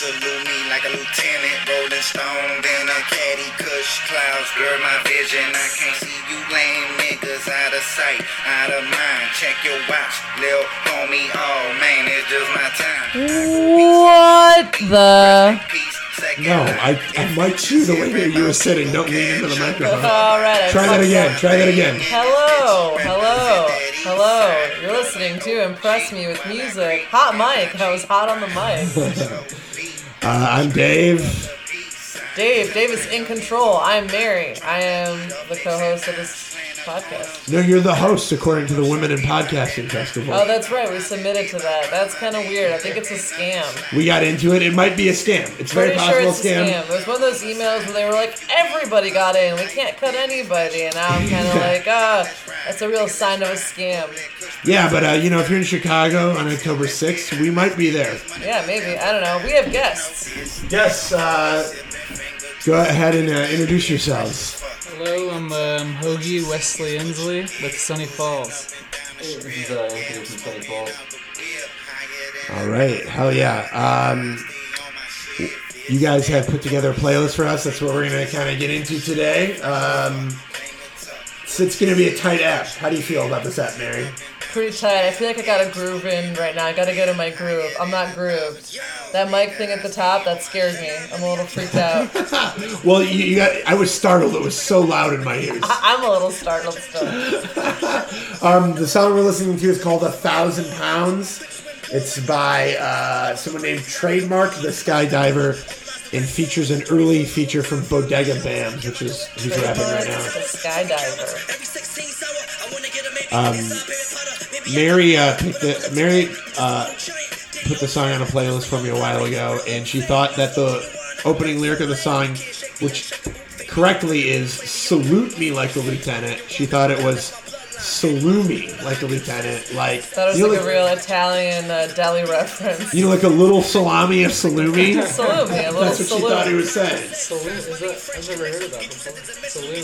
Salute me like a lieutenant. Rolling stone, then a caddy, cush clouds, blur my vision. I can't see you lame niggas out of sight, out of mind. Check your watch, lil homie. Oh man, it's just my time. What the? No. I, I mic you the way that you were sitting. Don't lean into the microphone. All right. Try that again. Try that again. Hello, hello, hello. You're listening to Impress Me with Music. Hot mic. I was hot on the mic. Uh, I'm Dave. Dave, Dave is in control. I'm Mary. I am the co-host of this podcast. No, you're the host according to the Women in Podcasting Festival. Oh, that's right. We submitted to that. That's kind of weird. I think it's a scam. we got into it. It might be a scam. It's very Pretty sure possible it's a scam. scam. It was one of those emails where they were like, everybody got in. We can't cut anybody. And now I'm kind of like, ah, that's a real sign of a scam. Yeah, but uh, you know, if you're in Chicago on October 6th, we might be there. Yeah, maybe. I don't know. We have guests. Yes. Uh, go ahead and uh, introduce yourselves. Hello, I'm um, Hoagie Wesley Inslee with Sunny Falls. This is uh, Anthony from Sunny Falls. All right. Hell yeah. Um, you guys have put together a playlist for us. That's what we're going to kind of get into today. Um, so it's going to be a tight app. How do you feel about this app, Mary? Pretty tight. I feel like I got a groove in right now. I gotta get in my groove. I'm not grooved. That mic thing at the top, that scares me. I'm a little freaked out. Well, you, you got. I was startled. It was so loud in my ears. I'm a little startled still. Um, the song we're listening to is called "A Thousand Pounds." It's by uh, someone named Trademark the Skydiver, and features an early feature from Bodega Bamz, which is who's rapping right now. The skydiver. Mary uh, picked the Mary uh, put the song on a playlist for me a while ago, and she thought that the opening lyric of the song, which correctly is "salute me like a lieutenant," she thought it was "salute me like a lieutenant," like That was you know, like a real Italian uh, deli reference. you know, like a little salami of salumi. Salute me, a little That's what she thought he salute. was saying. Saloon, is that? I've never heard of that before. Saloon.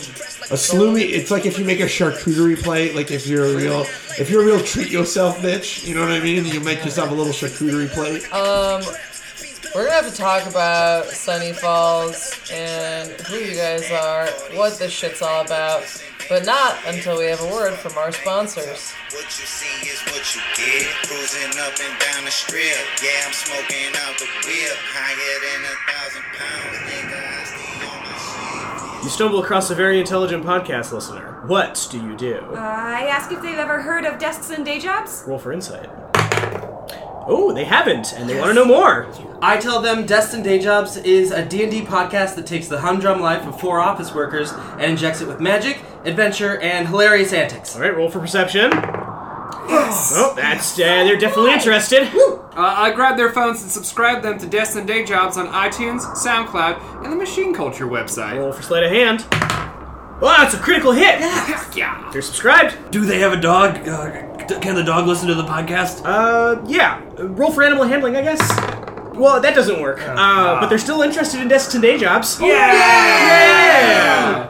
A salumi, it's like if you make a charcuterie plate, like if you're a real, if you're a real treat yourself bitch, you know what I mean? You make yourself a little charcuterie plate. Um, we're gonna have to talk about Sunny Falls and who you guys are, what this shit's all about, but not until we have a word from our sponsors. What you see is what you get. Cruising up and down the strip. Yeah, I'm smoking out the whip. Higher than a thousand pounds, nigga. I stay on my. You stumble across a very intelligent podcast listener. What do you do? I ask if they've ever heard of desks and day jobs. Roll for insight. Oh, they haven't, and they want to know more. I tell them Desks and Day Jobs is a D&D podcast that takes the humdrum life of four office workers and injects it with magic, adventure, and hilarious antics. All right, roll for perception. Oh, that's uh, they're definitely interested. Uh, I grabbed their phones and subscribe them to Desks and Day Jobs on iTunes, SoundCloud, and the Machine Culture website. Roll for sleight of hand. Well, that's a critical hit. Yeah. They're subscribed. Do they have a dog? Uh, can the dog listen to the podcast? Uh, yeah. Uh, Roll for animal handling, I guess. Well, that doesn't work. Uh, but they're still interested in desks and day jobs. Yeah!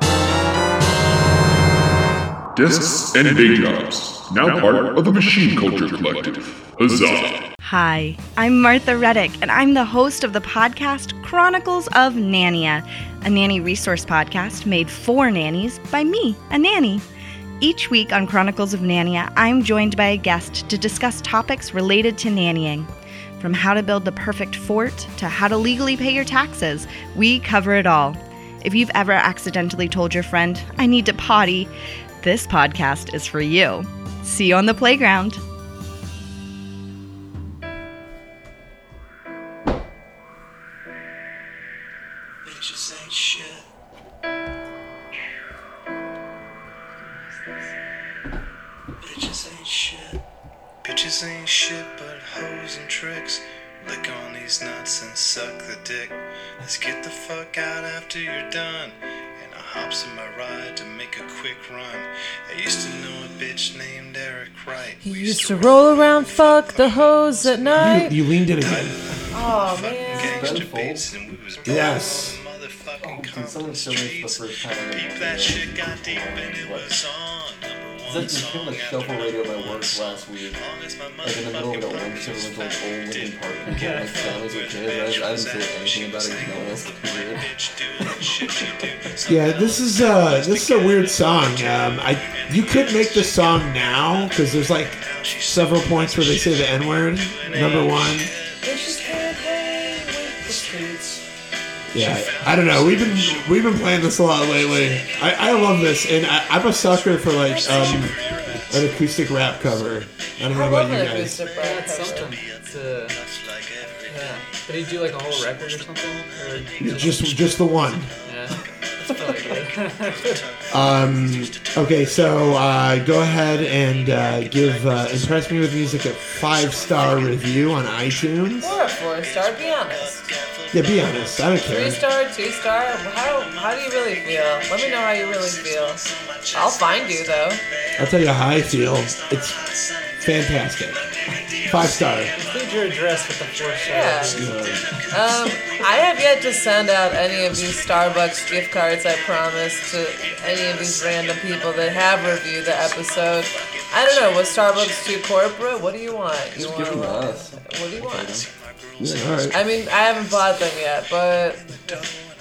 Desks and Day Jobs, now part of the Machine Culture Collective. Huzzah! Hi, I'm Martha Reddick, and I'm the host of the podcast Chronicles of Nania, a nanny resource podcast made for nannies by me, a nanny. Each week on Chronicles of Nania, I'm joined by a guest to discuss topics related to nannying. From how to build the perfect fort to how to legally pay your taxes, we cover it all. If you've ever accidentally told your friend, I need to potty, this podcast is for you. See you on the playground. Bitches ain't shit but hoes and tricks. Lick on these nuts and suck the dick. Let's get the fuck out after you're done. And I hops in my ride to make a quick run. I used to know a bitch named Eric Wright. He used to roll around, fuck the hoes at night. you leaned in again. Oh man. Gangster beats and we was Yes. motherfucking Dude, someone showed me the first time. Beep that shit got deep and it was on number one. Like just came like shuffle radio my work last week. Like in the middle of a lunch, everyone's like old Lincoln Park people, like families with kids. I, I didn't say anything about one it. Yeah, this is uh this is a weird song. Um, I you could make the song now because there's like several points where they say the N word. Number one. Yeah, I don't know. We've been we've been playing this a lot lately. I, I love this, and I, I'm a sucker for like um an acoustic rap cover. I don't know I about love you an guys. acoustic Yeah, rap it's cover. something. It's, uh, yeah. Did he do like a whole record or something? Or Just just the one. yeah. It's probably good. Um, okay, so uh, go ahead and uh, give uh, Impress Me with Music a five star review on iTunes. Or a four star, be honest. Yeah, be honest. I don't care. Three star, two star. How how do you really feel? Let me know how you really feel. I'll find you though. I'll tell you how I feel. It's fantastic. Five star. Include your address with the four star. Yeah. Um, I have yet to send out any of these Starbucks gift cards I promised to any of these random people that have reviewed the episode. I don't know. Was Starbucks too corporate? What do you want? You Just give them to want? us. What do you want? Yeah, all right. I mean, I haven't bought them yet, but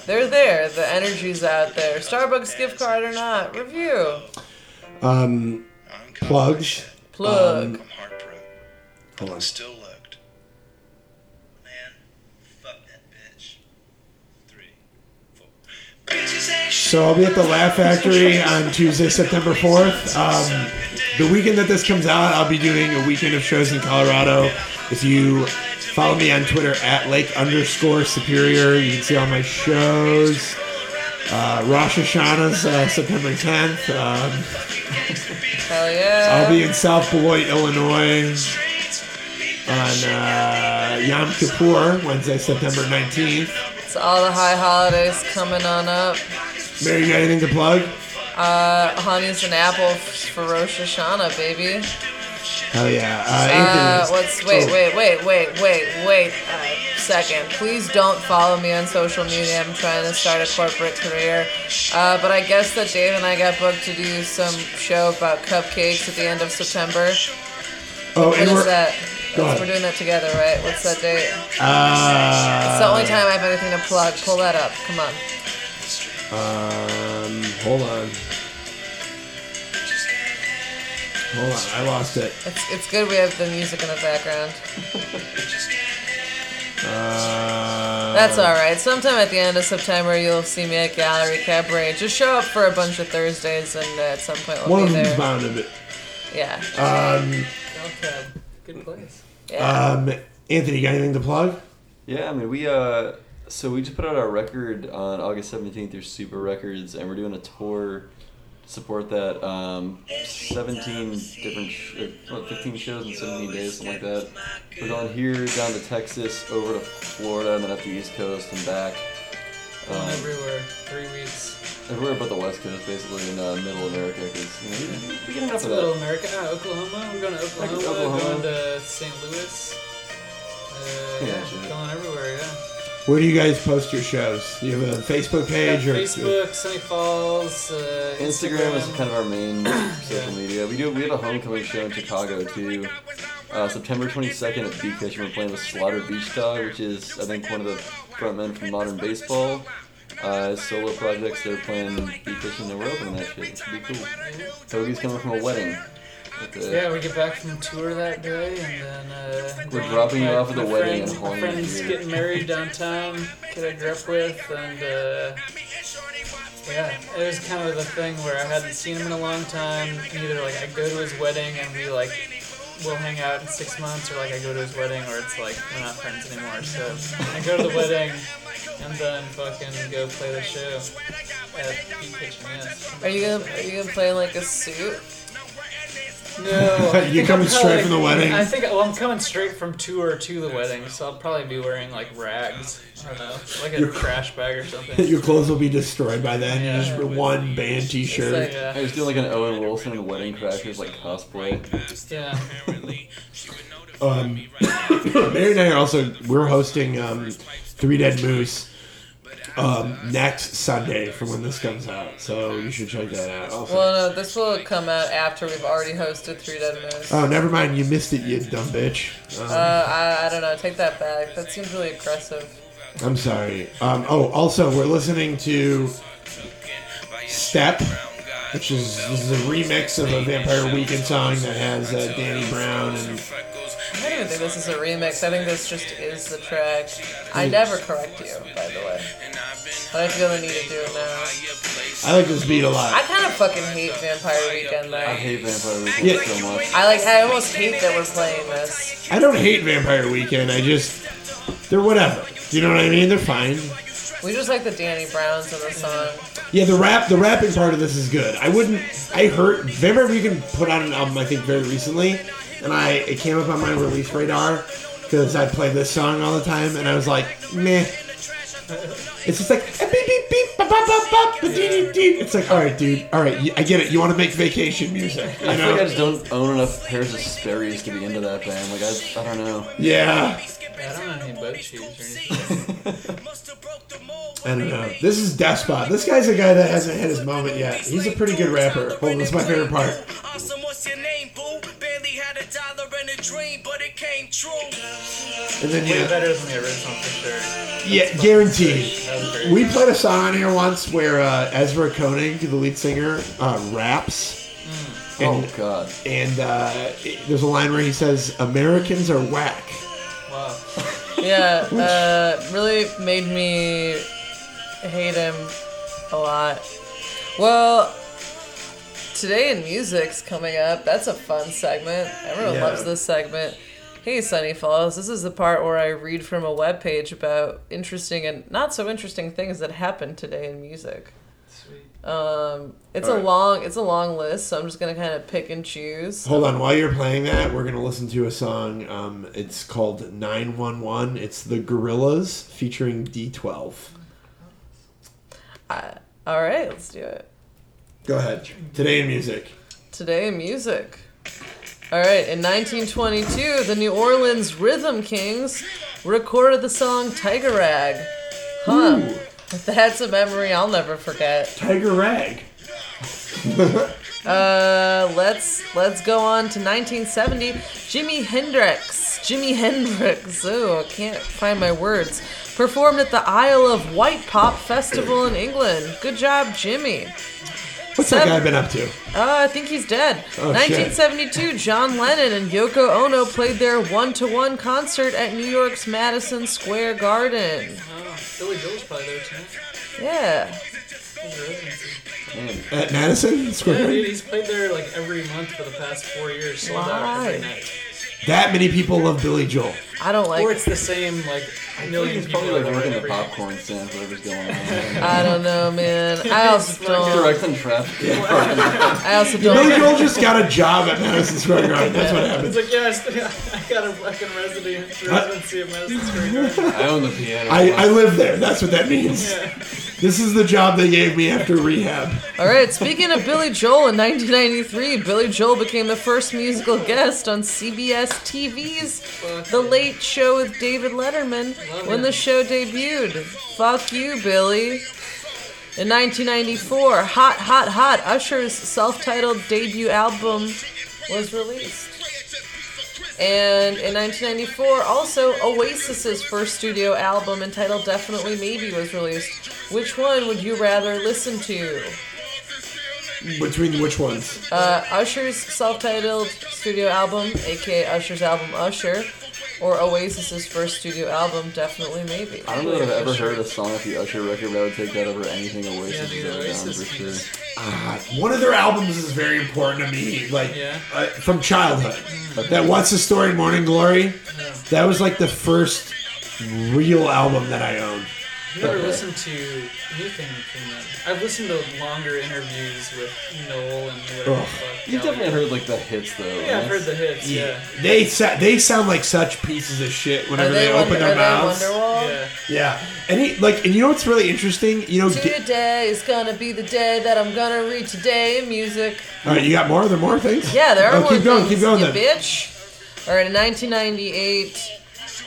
they're there. The energy's out there. Starbucks gift card or not, review. Um, plugs. Plug. Um, I'm heartbroken. hold on. I'm still looked. Man, fuck that bitch. Three, four. So I'll be at the Laugh Factory on Tuesday, September 4th. Um, the weekend that this comes out, I'll be doing a weekend of shows in Colorado. If you follow me on Twitter at Lake underscore Superior, you can see all my shows. Uh, Rosh Hashanah's uh, September 10th. Um, Hell yeah. I'll be in South Beloit, Illinois on uh, Yom Kippur, Wednesday, September 19th. It's all the high holidays coming on up. Mary, you got anything to plug? Uh, honey's an apple for Rosh Hashanah, baby. Hell yeah. Uh, Uh, what's wait, wait, wait, wait, wait, wait a second. Please don't follow me on social media. I'm trying to start a corporate career. Uh, but I guess that Dave and I got booked to do some show about cupcakes at the end of September. Oh, What and is we're, that? Go That's- ahead. We're doing that together, right? What's that date? Uh, It's the only time I have anything to plug. Pull that up. Come on. Um, hold on. Hold on, I lost it. It's it's good we have the music in the background. Uh, That's all right. Sometime at the end of September, you'll see me at Gallery Cabaret. Just show up for a bunch of Thursdays, and uh, at some point we'll One of be them's there. bound to be. Yeah. Um, Okay. Good place. yeah. um, Anthony, you got anything to plug? Yeah, I mean, we uh, so we just put out our record on August seventeenth through Super Records, and we're doing a tour to support that. Um, seventeen different, sh- or, what, fifteen shows in seventeen days, something like that. We're going here down to Texas, over to Florida, and then up the East Coast and back. Um, everywhere. Three weeks. everywhere but the West Coast, basically, in uh, Middle America, because you know, we, get enough of Middle that. America. Ah, Oklahoma. We're going to Oklahoma. Oklahoma. Going to St. Louis. Uh, Yeah, yeah, going everywhere. Yeah. Where do you guys post your shows? You have a Facebook page or Facebook, Sunny Falls, uh, Instagram is kind of our main social media. We do we have a homecoming show in Chicago too. Uh, September 22nd at Beat Kitchen, we're playing with Slaughter Beach Dog, which is I think one of the frontmen from Modern Baseball. Uh, solo projects, they're playing Beat Kitchen, and we're opening that shit. It should be cool. Toby's coming from a wedding. At the, Yeah, we get back from tour that day, and then uh, We're dropping you off at the my wedding friends, and My friends here. getting married downtown. Kid I grew up with, and uh, yeah, it was kind of the thing where I hadn't seen him in a long time. Either like I go to his wedding and we like we'll hang out in six months, or like I go to his wedding or it's like we're not friends anymore. So I go to the wedding and then fucking go play the show at Beat Kitchen. Yes. Are you gonna Are you gonna play in like a suit? No. I You think coming I'm straight from the wedding? I think well, I'm coming straight from tour to the wedding, so I'll probably be wearing like rags. I don't know, like a Your- trash bag or something. Your clothes will be destroyed by then. Yeah. just wear one band T-shirt. like, uh, I was doing like an Owen Wilson and Wedding Crashers like cosplay. Yeah. Um, Mary and I are also we're hosting um, Three Dead Moose um, next Sunday from when this comes out. So you should check that out. Also. Well, no, this will come out after we've already hosted Three Dead Moose. oh, never mind. You missed it, you dumb bitch. Um, Uh, I, I don't know. Take that back. That seems really aggressive. I'm sorry. Um, oh, also, we're listening to Step, which is this is a remix of a Vampire Weekend song that has uh, Danny Brown and. I don't even think this is a remix. I think this just is the track. I never correct you, by the way. But I feel the need to do it now. I like this beat a lot. I kind of fucking hate Vampire Weekend though. I hate Vampire Weekend Yeah. so much. I like. I almost hate that we're playing this. I don't hate Vampire Weekend. I just they're whatever. Do you know what I mean? They're fine. We just like the Danny Browns in the song. Yeah, the rap, the rapping part of this is good. I wouldn't. I heard Vampire Weekend put out an album I think very recently, and I it came up on my release radar because I play this song all the time, and I was like, meh. It's just like "Eh, beep beep beep ba, ba, ba, ba, ba, dee, dee, dee." It's like, all right, dude, all right, I get it. You want to make vacation music, you I feel like I just don't own enough pairs of Sperry's to be into that band. Like I, I don't know. Yeah, Yeah, I don't know any butt cheese or anything. I don't know. This is Despot. This guy's a guy that hasn't had his moment yet. He's a pretty good rapper. Hold on, this is my favorite part. Awesome, what's your name, boo? Barely had a dollar and a dream, but it came true. And then Way yeah, better than the original for sure. Yeah, guaranteed. That. We played a song on here once where uh, Ezra Koenig, the lead singer, uh, raps. And, oh God. And uh, there's a line where he says, "Americans are whack." Wow. Yeah, uh, really made me hate him a lot. Well, today in music's coming up. That's a fun segment. Everyone Yeah. loves this segment. Hey, Sunny Falls. This is the part where I read from a webpage about interesting and not so interesting things that happened today in music. Um, it's All a right. long, it's a long list, so I'm just gonna kind of pick and choose. Hold on, while you're playing that, we're gonna listen to a song. Um, it's called "911." It's the Gorillaz featuring D12. I, all right, let's do it. Go ahead. Today in music. Today in music. All right, in 1922, the New Orleans Rhythm Kings recorded the song Tiger Rag. Huh. That's a memory I'll never forget. Tiger Rag. Uh, let's let's go on to 1970. Jimi Hendrix. Jimi Hendrix. Oh, I can't find my words. Performed at the Isle of Wight Pop Festival in England. Good job, Jimmy. What's that guy been up to? Uh, I think he's dead. Oh, shit. 1972, John Lennon and Yoko Ono played their one-to-one concert at New York's Madison Square Garden. Billy Joel's probably there too. Yeah. His residency. At Madison Square Yeah, Garden? dude, he's played there like every month for the past four years. Sold out every Why? night. That many people love Billy Joel. I don't like. Or it's the same like million He's people. probably like over working the popcorn stand, whatever's going on. I don't know, man. I also don't. Directing traffic. I also don't. Billy Joel just got a job at Madison Square Garden. That's what happened. It's like, yeah, I, still, I got a fucking residency, residency at Madison Square Garden. I own the piano. I, I live there. That's what that means. This is the job they gave me after rehab. All right, speaking of Billy Joel, in 1993, Billy Joel became the first musical guest on CBS TV's The Late Show with David Letterman when the show debuted. Fuck you, Billy. In 1994, Hot Hot Hot, Usher's self titled debut album was released. And in 1994, also Oasis's first studio album entitled Definitely Maybe was released. Which one would you rather listen to? Between which ones? Uh, Usher's self-titled studio album, aka Usher's album Usher, or Oasis's first studio album, Definitely Maybe. I don't know that I've ever heard a song off the Usher record, but I would take that over anything Oasis Yeah, has ever done Oasis for sure. is- Uh, one of their albums is very important to me, like Yeah. uh, from childhood. That "What's the Story?" Morning Glory. That was like the first real album that I owned. I've never listened to anything from them. I've listened to longer interviews with Noel and whatever. the Ugh. fuck You Gallagher. definitely heard like the hits though. Yeah, I've heard the hits. Yeah. They sa- they sound like such pieces of shit whenever they, they, open are their they mouths. Wonderwall? Yeah. Yeah, and he like, and you know what's really interesting? You know, Ga- Today is gonna be the day that I'm gonna read today in music. all right, you got more? Are there more things? Yeah, there are Oh, more keep going, things, keep going you then. bitch. All right, in 1998,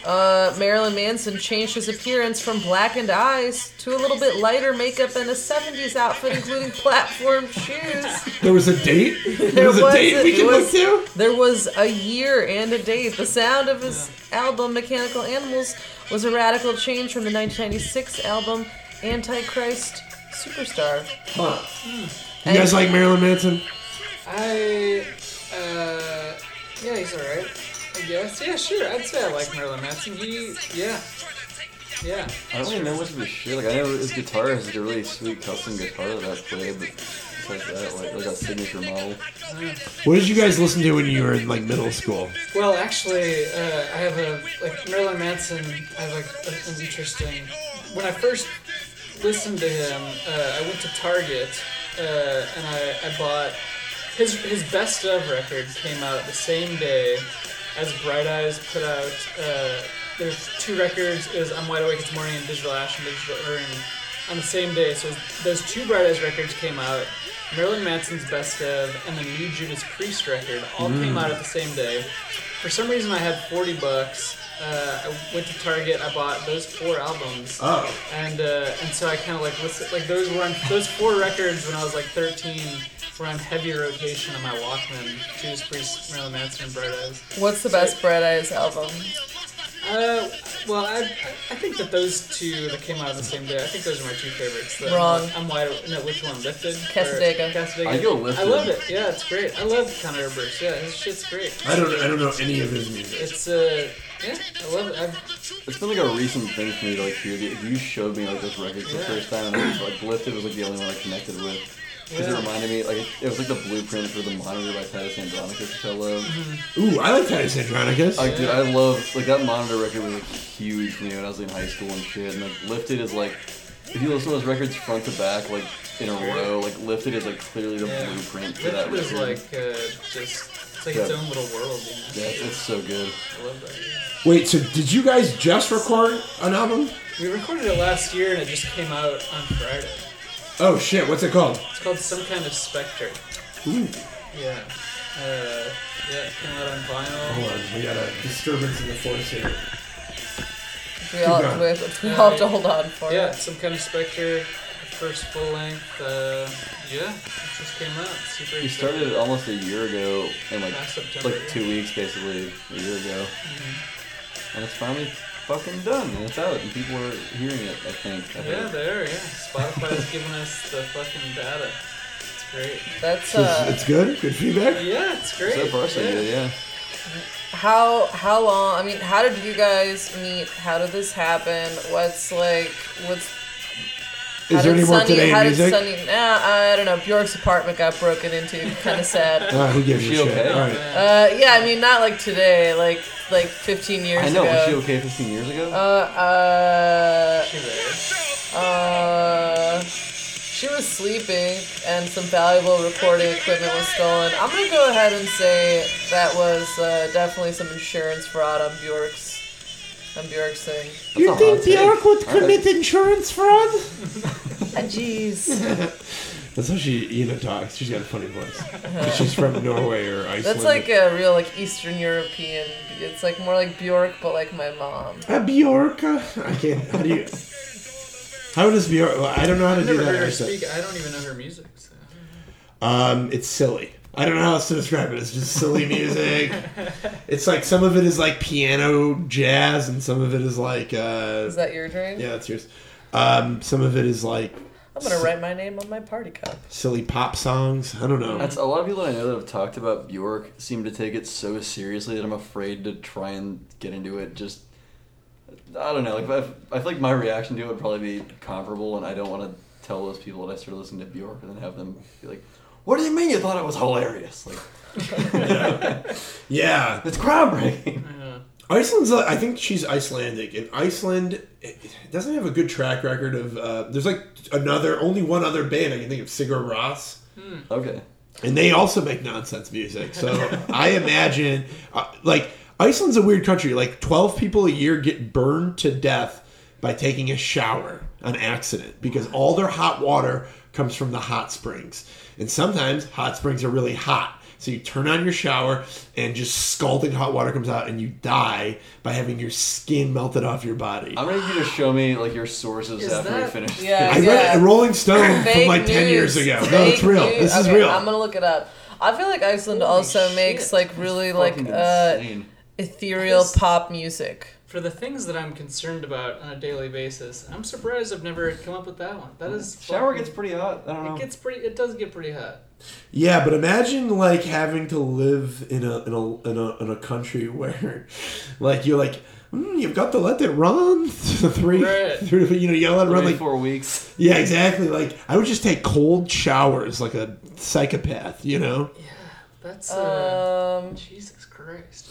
uh, Marilyn Manson changed his appearance from blackened eyes to a little bit lighter makeup and a 70s outfit, including platform shoes. There was a date. There, There was a date we it can was- look to. There was a year and a date. The sound of his album Mechanical Animals was a radical change from the 1996 album Antichrist Superstar. Huh. You guys like Marilyn Manson? I, uh, yeah, he's alright. I guess. Yeah, sure. I'd say I like Marilyn Manson. He, yeah. Yeah. I don't really know much of his shit. Like I know his guitar has like a really sweet custom guitar that I play, but besides that, like like a signature model. What did you guys listen to when you were in like middle school? Well, actually, uh, I have a like Marilyn Manson. I have like a- an interesting. When I first listened to him, uh, I went to Target uh, and I, I bought his his best of record came out the same day as Bright Eyes put out. Uh, there's two records. Is I'm Wide Awake It's Morning and Digital Ash and Digital Urn on the same day. So those two Bright Eyes records came out. Marilyn Manson's Best of and the new Judas Priest record all Mm. came out at the same day. For some reason, I had 40 bucks. Uh, I went to Target. I bought those four albums. Oh. And uh, and so I kind of like listened. Like those were on those four records when I was like 13 were on heavy rotation on my Walkman. Judas Priest, Marilyn Manson, and Bright Eyes. What's the best Bright Eyes album? Uh, well, I, I think that those two that came out on the same day. I think those are my two favorites. The, Wrong. I'm wide. No, which one? Lifted. Cassadaga. Or- Cassadaga. I go lifted. I love it. Yeah, it's great. I love Conor Oberst. Yeah, his shit's great. I don't. I don't know any of his music. It's uh, yeah, I love it. I've, It's been like a recent thing for me to like hear. The, you showed me like those records the Yeah. first time, and I was like, Lifted was like the only one I connected with. Because it reminded me, like, it was like the blueprint for the monitor by Titus Andronicus, which I love. Ooh, I like Titus Andronicus. Like, dude, I love like that monitor record was like huge for me when I was in high school and shit. And like Lifted is like, if you listen to those records front to back, like in a row, like Lifted is like clearly the Yeah. blueprint for that Lifted is like uh, just it's like Yeah. its own little world. You know? yeah, it's, it's so good. I love that. Wait, so did you guys just record an album? We recorded it last year and it just came out on Friday. Oh shit! What's it called? It's called Some Kind of Spectre. Ooh. Yeah. Uh, yeah, it came out on vinyl. Hold on, we got a disturbance in the force here. We all, going. we, we all have to hold on for Yeah, it. Some Kind of Spectre, first full length. Uh, yeah, it just came out. Super We started it almost a year ago, in like September, like yeah. two weeks basically, a year ago, Mhm. and it's finally fucking done, and it's out, and people are hearing it. I think. I Yeah, hope. they are, yeah. Spotify's giving us the fucking data. It's great. That's So uh, it's, it's good. Good feedback. Yeah, it's great. So far, so yeah. good, yeah. how how long? I mean, how did you guys meet? How did this happen? What's like? What's Is how there did any more Sunny- today in How did music? Sunny? Nah, I don't know. Bjork's apartment got broken into. Kind of sad. Ah, who gives a shit? okay? All right. Uh, yeah, I mean, not like today. Like like 15 years I know. ago. Was she okay 15 years ago? Uh, uh, She there. uh, she was sleeping and some valuable recording equipment was stolen. I'm gonna go ahead and say that was uh, definitely some insurance fraud on Bjork's on Bjork's thing. You a hot think take. Bjork would All right. commit insurance fraud? Ah, Jeez. That's how she Ina talks. She's got a funny voice. 'Cause she's from Norway or Iceland. That's like a real like Eastern European. It's like more like Bjork, but like my mom. a Bjork. uh, I can't. How do you? How does Bjork? well, I don't know how to I've do never that. heard her accent. speak. I don't even know her music. So. Um, it's silly. I don't know how else to describe it. It's just silly music. it's like some of it is like piano jazz, and some of it is like. Uh, Is that your drink? yeah, that's yours. Um, some of it is like I'm gonna write my name on my party cup. silly pop songs. I don't know. That's a lot of people I know that have talked about Bjork seem to take it so seriously that I'm afraid to try and get into it. Just I don't know. Like I, I feel like my reaction to it would probably be comparable, and I don't want to tell those people that I started listening to Bjork and then have them be like, "What do you mean you thought it was hilarious?" Like yeah, it's groundbreaking. Yeah. Iceland's. uh, I think she's Icelandic, and Iceland it it doesn't have a good track record of. Uh, there's like another, only one other band I can think of, Sigur Rós, Okay. and they also make nonsense music. So I imagine, uh, like Iceland's a weird country. Like twelve people a year get burned to death by taking a shower on accident because all their hot water comes from the hot springs, and sometimes hot springs are really hot. So you turn on your shower, and just scalding hot water comes out, and you die by having your skin melted off your body. I'm gonna need you to show me like your sources Is after we finish. yeah, I read it in Rolling Stone from Fake like ten years news. ago. No, it's real. news. This is Okay, real. I'm gonna look it up. I feel like Iceland Holy also shit. makes like really like uh, ethereal That is- pop music. For the things that I'm concerned about on a daily basis, I'm surprised I've never come up with that one. That is Shower fucking- gets pretty hot. I don't know. It gets pretty. It does get pretty hot. Yeah, but imagine like having to live in a in a in a, in a country where, like, you're like, mm, you've got to let it run three, Right. three, you know, you gotta let it run like four weeks. Yeah, exactly. Like I would just take cold showers like a psychopath, you know. Yeah, that's uh, Um, Jesus Christ.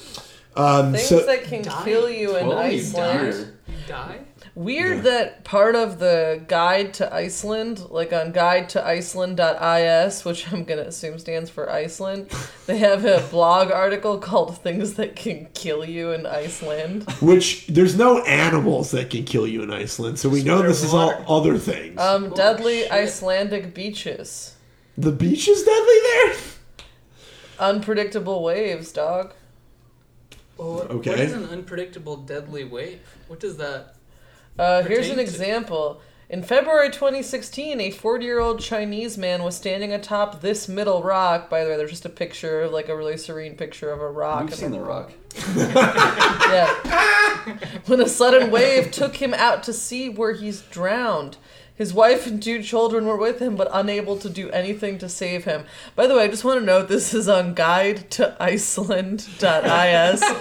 Um, things so that can Die. kill you in Well, Iceland. die. You die? Weird that part of the guide to Iceland, like on guide to Iceland.is, which I'm gonna assume stands for Iceland, they have a blog article called Things That Can Kill You in Iceland. which there's no animals that can kill you in Iceland, so we know Swear this is all other things. Um, deadly shit. Icelandic beaches. the beach is deadly there. Unpredictable waves, dog. Well, Okay. What is an unpredictable deadly wave? What does that? Uh, here's an to- example. In February 2016, a 40 year old Chinese man was standing atop this middle rock. By the way, there's just a picture, of, like a really serene picture of a rock. We've seen the rock. Yeah. when a sudden wave took him out to sea where he's drowned. His wife and two children were with him, but unable to do anything to save him. By the way, I just want to note this is on guide to Iceland.is.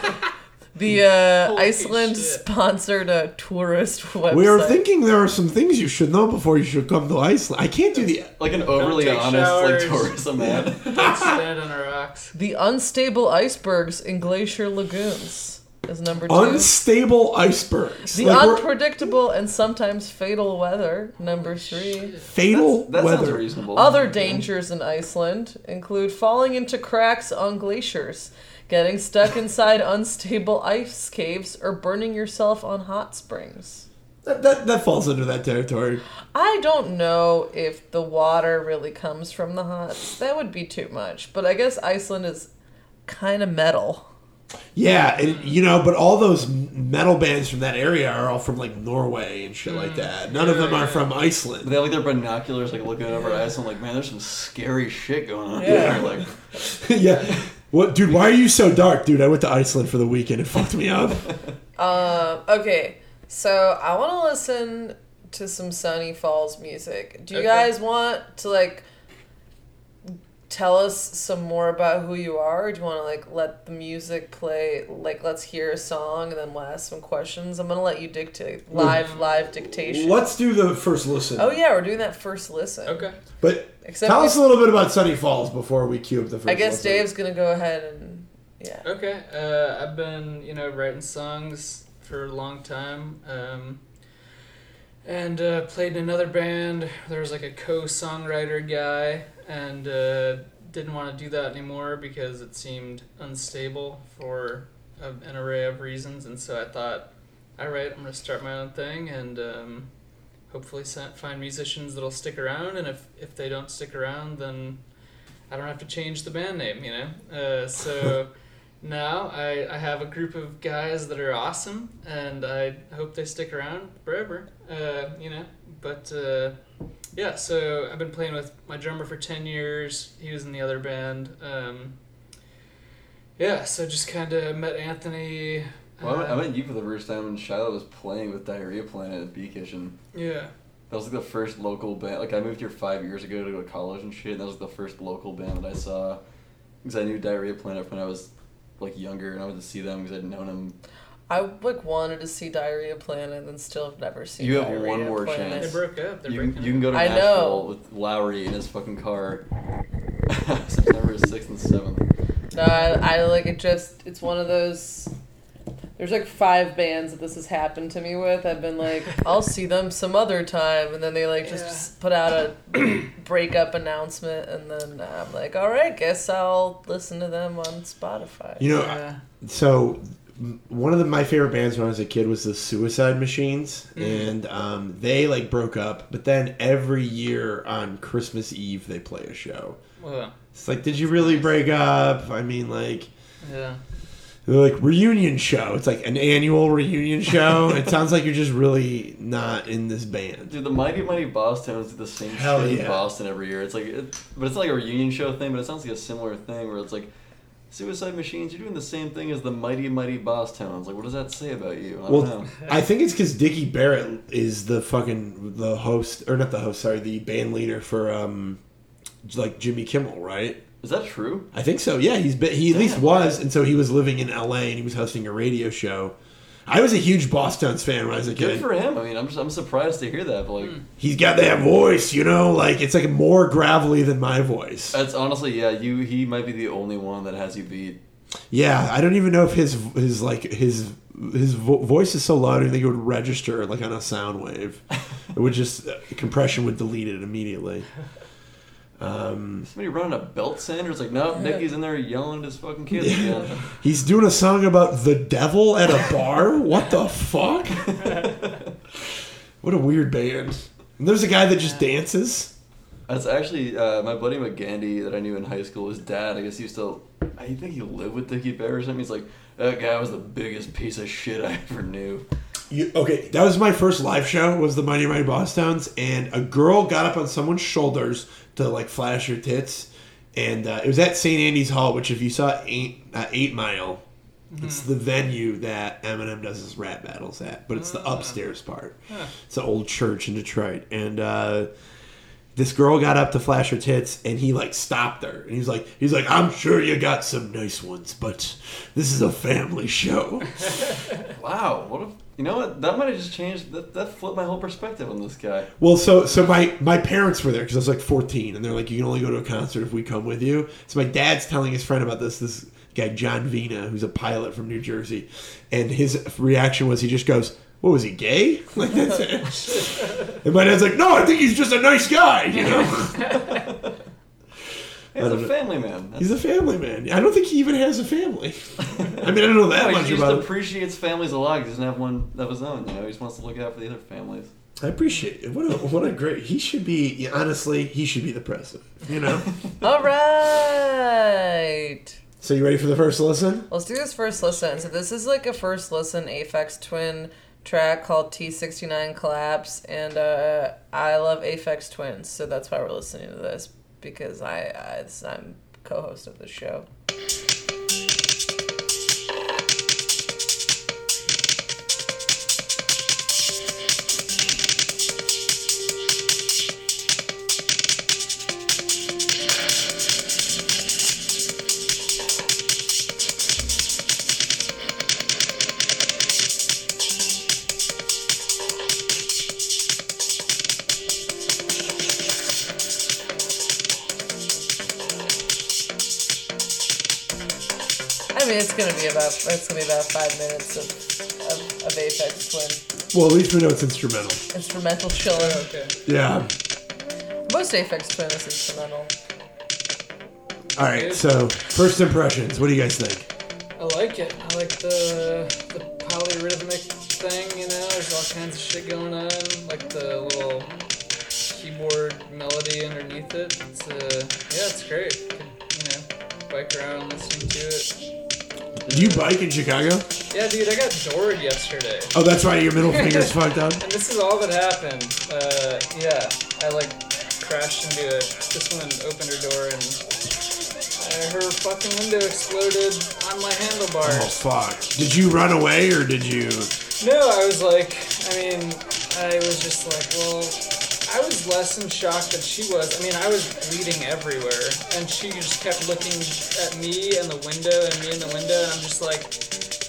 The uh, Holy Iceland shit. sponsored a tourist website. We are thinking there are some things you should know before you should come to Iceland. I can't do the. Like an overly honest showers. like tourism man. Don't stand on the rocks. The unstable icebergs in glacier lagoons is number two. Unstable icebergs. the Like, unpredictable and sometimes fatal weather, number oh, three. fatal That sounds weather. reasonable. Other dangers in Iceland include falling into cracks on glaciers, getting stuck inside unstable ice caves, or burning yourself on hot springs. That, that, that falls under that territory. I don't know if the water really comes from the hots. That would be too much. But I guess Iceland is kind of metal. Yeah, and you know, but all those metal bands from that area are all from like Norway and shit like that. None of them are from Iceland. They have like their binoculars, like looking over at Iceland, like, man, there's some scary shit going on Yeah. here. Like, yeah. What, dude? Why are you so dark, dude? I went to Iceland for the weekend. It fucked me up. Um, okay, so I want to listen to some Sunny Falls music. Do you Okay. guys want to like tell us some more about who you are? Or do you want to like let the music play? Like, let's hear a song and then we'll ask some questions. I'm gonna let you dictate live, live dictation. Let's do the first listen. Oh yeah, we're doing that first listen. Okay. But Except tell we- us a little bit about Sunny Falls before we cue up the first. I guess listen. Dave's gonna go ahead and yeah. Okay. Uh, I've been, you know, writing songs for a long time. Um, and uh, played in another band. There was like a co-songwriter guy, and uh, didn't want to do that anymore because it seemed unstable for a, an array of reasons. And so I thought, all right, I'm gonna start my own thing, and um, hopefully find musicians that'll stick around. And if if they don't stick around, then I don't have to change the band name, you know. Uh, so now I, I have a group of guys that are awesome, and I hope they stick around forever, uh, you know. But uh, yeah, so I've been playing with my drummer for ten years. He was in the other band. Um, yeah, so just kind of met Anthony. well, I uh, met you for the first time when Shiloh was playing with Diarrhea Planet at Beat Kitchen. yeah. That was like the first local band. Like I moved here five years ago to go to college and shit. And that was the first local band that I saw because I knew Diarrhea Planet when I was like younger, and I went to see them because I'd known them. I like wanted to see Diarrhea Planet and still have never seen. You have Diarrhea one more Planet. chance. They broke up. They're You can, breaking you can go to I Nashville know. with Lowry in his fucking car. September sixth and seventh. No, I, I like it. Just it's one of those. There's like five bands that this has happened to me with. I've been like, I'll see them some other time, and then they like just put out a breakup announcement, and then I'm like, all right, guess I'll listen to them on Spotify. You know, Yeah. so m- one of the, my favorite bands when I was a kid was the Suicide Machines, Mm. and um, they like broke up. But then every year on Christmas Eve they play a show. Well, It's like, did you really break up? I mean, like, Yeah. they're like reunion show. It's like an annual reunion show. it sounds like you're just really not in this band. Dude, the Mighty Mighty Bosstones do the same Hell shit yeah. in Boston every year. It's like, it, but it's like a reunion show thing. But it sounds like a similar thing where it's like, Suicide Machines, you're doing the same thing as the Mighty Mighty Bosstones. Like, what does that say about you? I don't Well, know. I think it's because Dickie Barrett is the fucking the host, or not the host. Sorry, the band leader for um, like Jimmy Kimmel, right? Is that true? I think so. Yeah, he's been, he at least was, and so he was living in L.A. and he was hosting a radio show. I was a huge Bosstones fan when I was a Good kid. for him. I mean, I'm just, I'm surprised to hear that. But like, hmm. He's got that voice, you know, like it's like more gravelly than my voice. that's honestly, yeah, you he might be the only one that has you beat. Yeah, I don't even know if his his like his his vo- voice is so loud. I think it would register like on a sound wave. it would just uh, compression would delete it immediately. Um, Somebody running a belt sander. It's like, no, Nicky's in there yelling at his fucking kids Yeah. again. he's doing a song about the devil at a bar. what the fuck? what a weird band. And there's a guy that just dances. That's actually uh, my buddy McGandy that I knew in high school. His dad, I guess he used to. I think he lived with Dickie Bear or something. He's like, that guy was the biggest piece of shit I ever knew. You, okay, that was my first live show. Was the Mighty Mighty Bosstones, and a girl got up on someone's shoulders to like flash her tits, and uh, it was at St. Andy's Hall, which if you saw Eight uh, Eight Mile, it's the venue that Eminem does his rap battles at, but it's the upstairs part. Huh. It's an old church in Detroit, and uh, this girl got up to flash her tits, and he like stopped her, and he's like, he's like, I'm sure you got some nice ones, but this is a family show. Wow, what a you know what? That might have just changed. That, that flipped my whole perspective on this guy. Well, so so my my parents were there because I was like 14, and they're like, you can only go to a concert if we come with you. So my dad's telling his friend about this this guy John Vina, who's a pilot from New Jersey, and his reaction was he just goes, "What was he gay?" Like that's it. and my dad's like, "No, I think he's just a nice guy," you know. He's a family man. That's- He's a family man. I don't think he even has a family. I mean, I don't know that No, much he just about him. appreciates families a lot. He doesn't have one of his own. You know, he just wants to look out for the other families. I appreciate it. What a what a great. He should be yeah, honestly. He should be the president. You know. All right. so you ready for the first listen? Let's do this first listen. So this is like a first listen Aphex Twin track called T69 Collapse, and uh, I love Aphex Twins, so that's why we're listening to this because I, I I'm co-host of the show. Gonna be about it's gonna be about five minutes of of, of Aphex Twin Well, at least we know it's instrumental. instrumental chiller. Okay. Yeah. Most Aphex Twin is instrumental. All right. So first impressions. What do you guys think? I like it. I like the the polyrhythmic thing. You know, there's all kinds of shit going on. Like the little keyboard melody underneath it. It's uh, yeah, it's great. Could, you know, bike around listening to it. Do you bike in Chicago? Yeah, dude, I got doored yesterday. Oh, that's right. Your middle finger's fucked up. And this is all that happened. Uh, yeah, I like crashed into it. This woman opened her door and uh, her fucking window exploded on my handlebars. Oh fuck! Did you run away or did you? No, I was like, I mean, I was just like, well, I was less in shock than she was. I mean, I was bleeding everywhere, and she just kept looking at me and the window and me in the window, and I'm just like,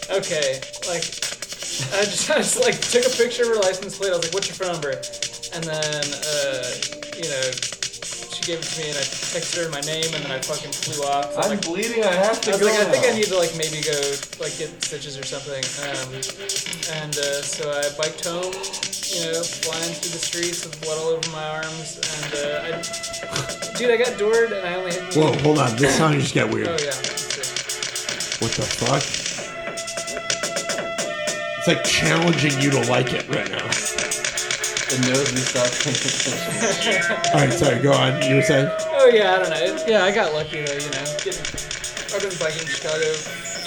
okay, like, I just, I just like took a picture of her license plate. I was like, what's your phone number? And then, uh, you know, she gave it to me, and I texted her my name, and then I fucking flew off. I'm like, bleeding. I have to I was go like, I think I need to like maybe go like get stitches or something. Um, and uh, so I biked home, you know, flying through the streets with blood all over my arms. And uh, I, dude, I got doored and I only hit. Whoa, hold on. This song just got weird. Oh yeah. let's. What the fuck? It's like challenging you to like it right now. It knows we stopped paying attention. All right, sorry. Go on. You were saying. Oh yeah, I don't know. Yeah, I got lucky though. You know, getting, I've been biking in Chicago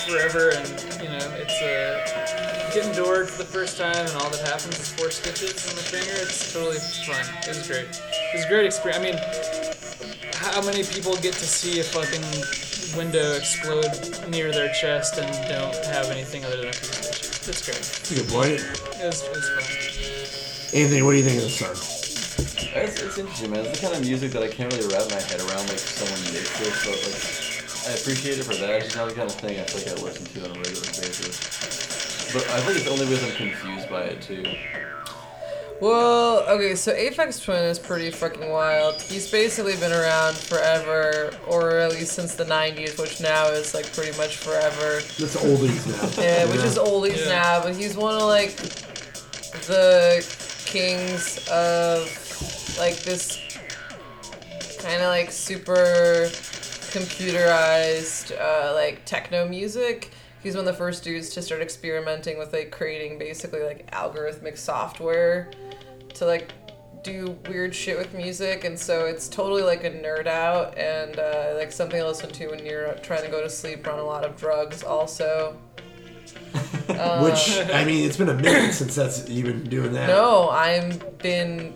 forever, and you know, it's uh, getting doored for the first time, and all that happens is four stitches in the finger. It's totally fun. It was great. It was a great experience. I mean, how many people get to see a fucking window explode near their chest and don't have anything other than a few stitches? It's great. That's a good point. It was, it was fun. Anthony, what do you think of the song? It's, it's interesting, man. It's the kind of music that I can't really wrap my head around, like someone makes it. So like, I appreciate it for that. It's just not the kind of thing I feel like I listen to on a regular basis. But I think it's only because I'm confused by it too. Well, okay, so Aphex Twin is pretty fucking wild. He's basically been around forever, or at least since the 90s, which now is like pretty much forever. That's oldies now. Yeah, which is oldies Yeah. now, but he's one of like the kings of like this kind of like super computerized uh, like techno music. He's one of the first dudes to start experimenting with like creating basically like algorithmic software to like do weird shit with music and so it's totally like a nerd out and uh, like something to listen to when you're trying to go to sleep or on a lot of drugs also Uh, Which I mean, it's been a minute since that's you've been doing that. No, I've been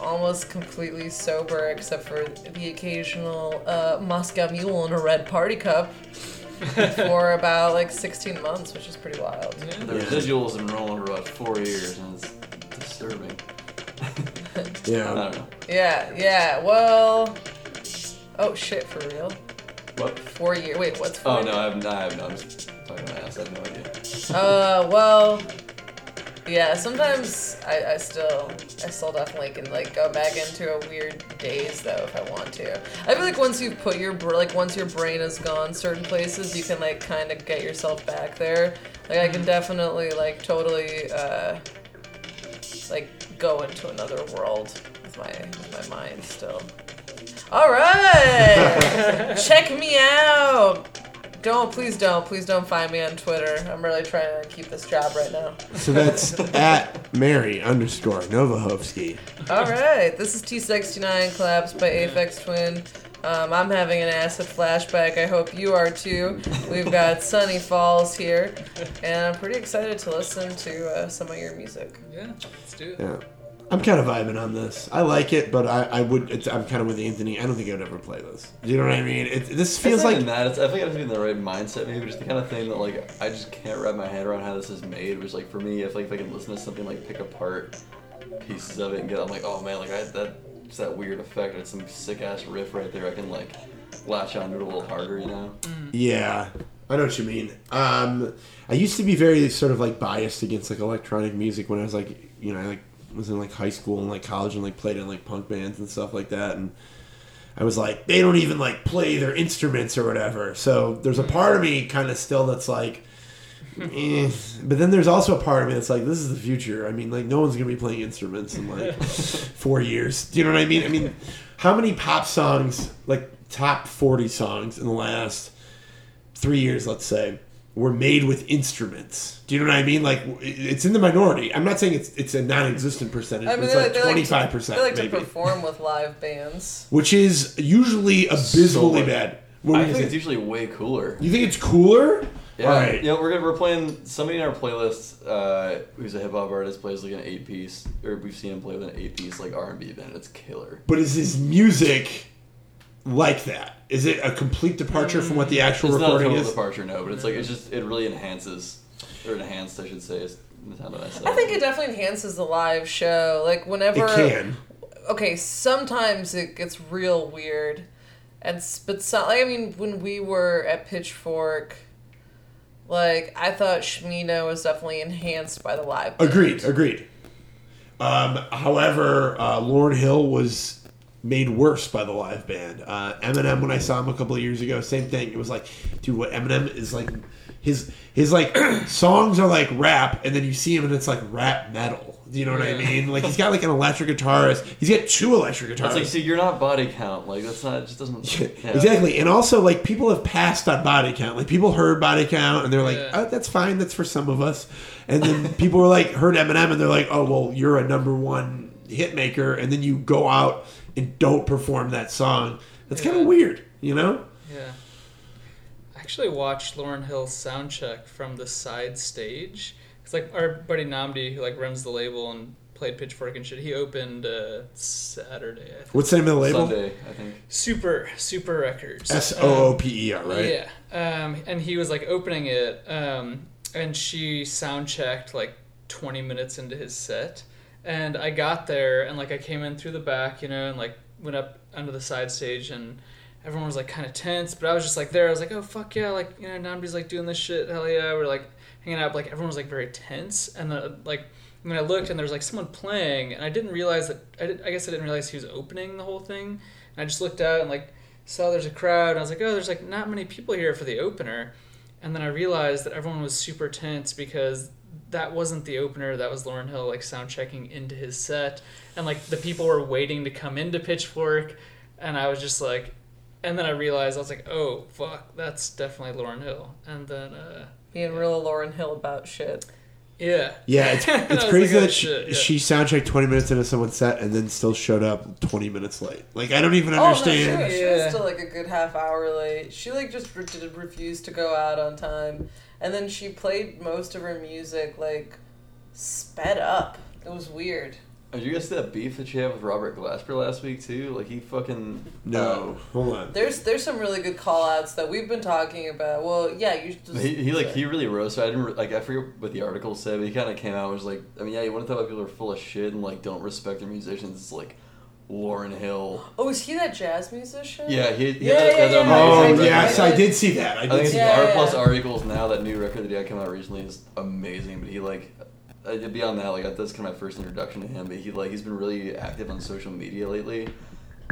almost completely sober except for the occasional uh, Moscow Mule and a red party cup for about like 16 months, which is pretty wild. The residuals have been rolling for about four years, and it's disturbing. Yeah. I don't know. Yeah, yeah, well. Oh shit, for real? What? Four years. Wait, what's four Oh no, I have, no, I have no. I'm just talking my ass. I have no idea. Uh, well, yeah. Sometimes I, I still, I still definitely can like go back into a weird daze though if I want to. I feel like once you put your br- like once your brain is gone certain places, you can like kind of get yourself back there. Like I can definitely like totally uh, like go into another world with my with my mind still. All right, check me out. Don't please don't please don't find me on Twitter. I'm really trying to keep this job right now. So that's at Mary underscore Novohovsky. All right, this is T69 collapsed by Aphex Twin. Um, I'm having an acid flashback. I hope you are too. We've got Sonny Falls here, and I'm pretty excited to listen to uh, some of your music. Yeah, let's do it. Yeah. I'm kind of vibing on this. I like it, but I, I would. It's, I'm kind of with Anthony. I don't think I would ever play this. Do you know what I mean? It, this feels it's not like that. It's, I think I have to be in the right mindset, maybe just the kind of thing that like I just can't wrap my head around how this is made. Which like for me, if like if I can listen to something like pick apart pieces of it and get, I'm like, oh man, like I that it's that weird effect. It's some sick ass riff right there. I can like latch onto it a little harder, you know. Yeah, I know what you mean. Um, I used to be very sort of like biased against like electronic music when I was like, you know, I like was in like high school and like college and like played in like punk bands and stuff like that, and I was like, they don't even like play their instruments or whatever. So there's a part of me kind of still that's like. Eh. But then there's also a part of me that's like, this is the future. I mean, like, no one's gonna be playing instruments in like four years. Do you know what I mean? I mean, how many pop songs, like top forty songs in the last three years, let's say, were made with instruments? Do you know what I mean? Like, it's in the minority. I'm not saying it's it's a non-existent percentage. I but mean, it's they like they like to- twenty five percent, They like to perform with live bands. which is usually abysmally So- bad. What I think think? it's usually way cooler. You think it's cooler? Yeah, All right. yeah. We're gonna we're playing somebody in our playlist uh, who's a hip hop artist plays like an eight piece, or we've seen him play with an eight piece like R and B band. It's killer. But is his music like that? Is it a complete departure from what the actual recording is? it's not a recording total is? departure, no, but it's like it's just it really enhances or enhanced, I should say. Is the time I said. I think it definitely enhances the live show. Like whenever It can. Okay, sometimes it gets real weird, and s- but some, like, I mean, when we were at Pitchfork, like I thought Smino was definitely enhanced by the live. band. Agreed. Agreed. Um, however, uh, Lauryn Hill was made worse by the live band. Uh, Eminem, when I saw him a couple of years ago, same thing. It was like, dude, what Eminem is like, his his like songs are like rap, and then you see him and it's like rap metal. Do you know what I mean? Like he's got like an electric guitarist. He's got two electric It's guitarists. like, see, you're not body count. Like that's not. It just doesn't. yeah. Exactly, and also like people have passed on body count. Like people heard body count, and they're like, Yeah. "Oh, that's fine. That's for some of us." And then people were like, heard Eminem, and they're like, oh well, you're a number one hit maker, and then you go out and don't perform that song. That's kind of weird, you know? Yeah. I actually watched Lauryn Hill's sound check from the side stage. It's like our buddy Nnamdi, who like runs the label and played Pitchfork and shit. He opened uh, Saturday. I think. What's the name of the label? Sunday, I think. Sooper Sooper Records. S O O P E R, right? Yeah. Um, and he was like opening it, um, and she sound checked like 20 minutes into his set. And I got there, and like I came in through the back, you know, and like went up under the side stage, and everyone was like kind of tense. But I was just like there. I was like, oh fuck yeah, like you know, Nnamdi's like doing this shit. Hell yeah, we're like hanging out. But, like everyone was like very tense, and the, like when I looked, and there was like someone playing, and I didn't realize that. I, did, I guess I didn't realize he was opening the whole thing. And I just looked out and like saw there's a crowd. And I was like, oh, there's like not many people here for the opener. And then I realized that everyone was super tense because that wasn't the opener. That was Lauryn Hill like sound checking into his set, and like the people were waiting to come into Pitchfork, and I was just like, and then I realized I was like, oh fuck, that's definitely Lauryn Hill. And then uh, Being real Lauryn Hill about shit. Yeah, Yeah, it's, it's crazy like, oh, that she, shit, yeah. she soundchecked 20 minutes into someone's set and then still showed up 20 minutes late. Like, I don't even Oh, no, she, understand. was, she was still like a good half hour late. She like just re- did refuse to go out on time, and then she played most of her music like sped up. It was weird. Did you guys see that beef that she had with Robert Glasper last week too? Like he fucking No, uh, hold on. There's there's some really good call outs that we've been talking about. Well, yeah, you just He, he like he really roasted. I didn't like I forget what the article said, but he kind of came out and was like, I mean, yeah, you want to talk about people are full of shit and like don't respect their musicians. It's like Lauryn Hill. Oh, is he that jazz musician? Yeah, he, he Yeah, had, yeah, that yeah, Oh, amazing yes. I did see that. I I did think see it's. R Yeah, plus yeah. articles now. That new record that he had come out recently is amazing. But he like, uh, beyond that, like that's kind of my first introduction to him. But he like he's been really active on social media lately,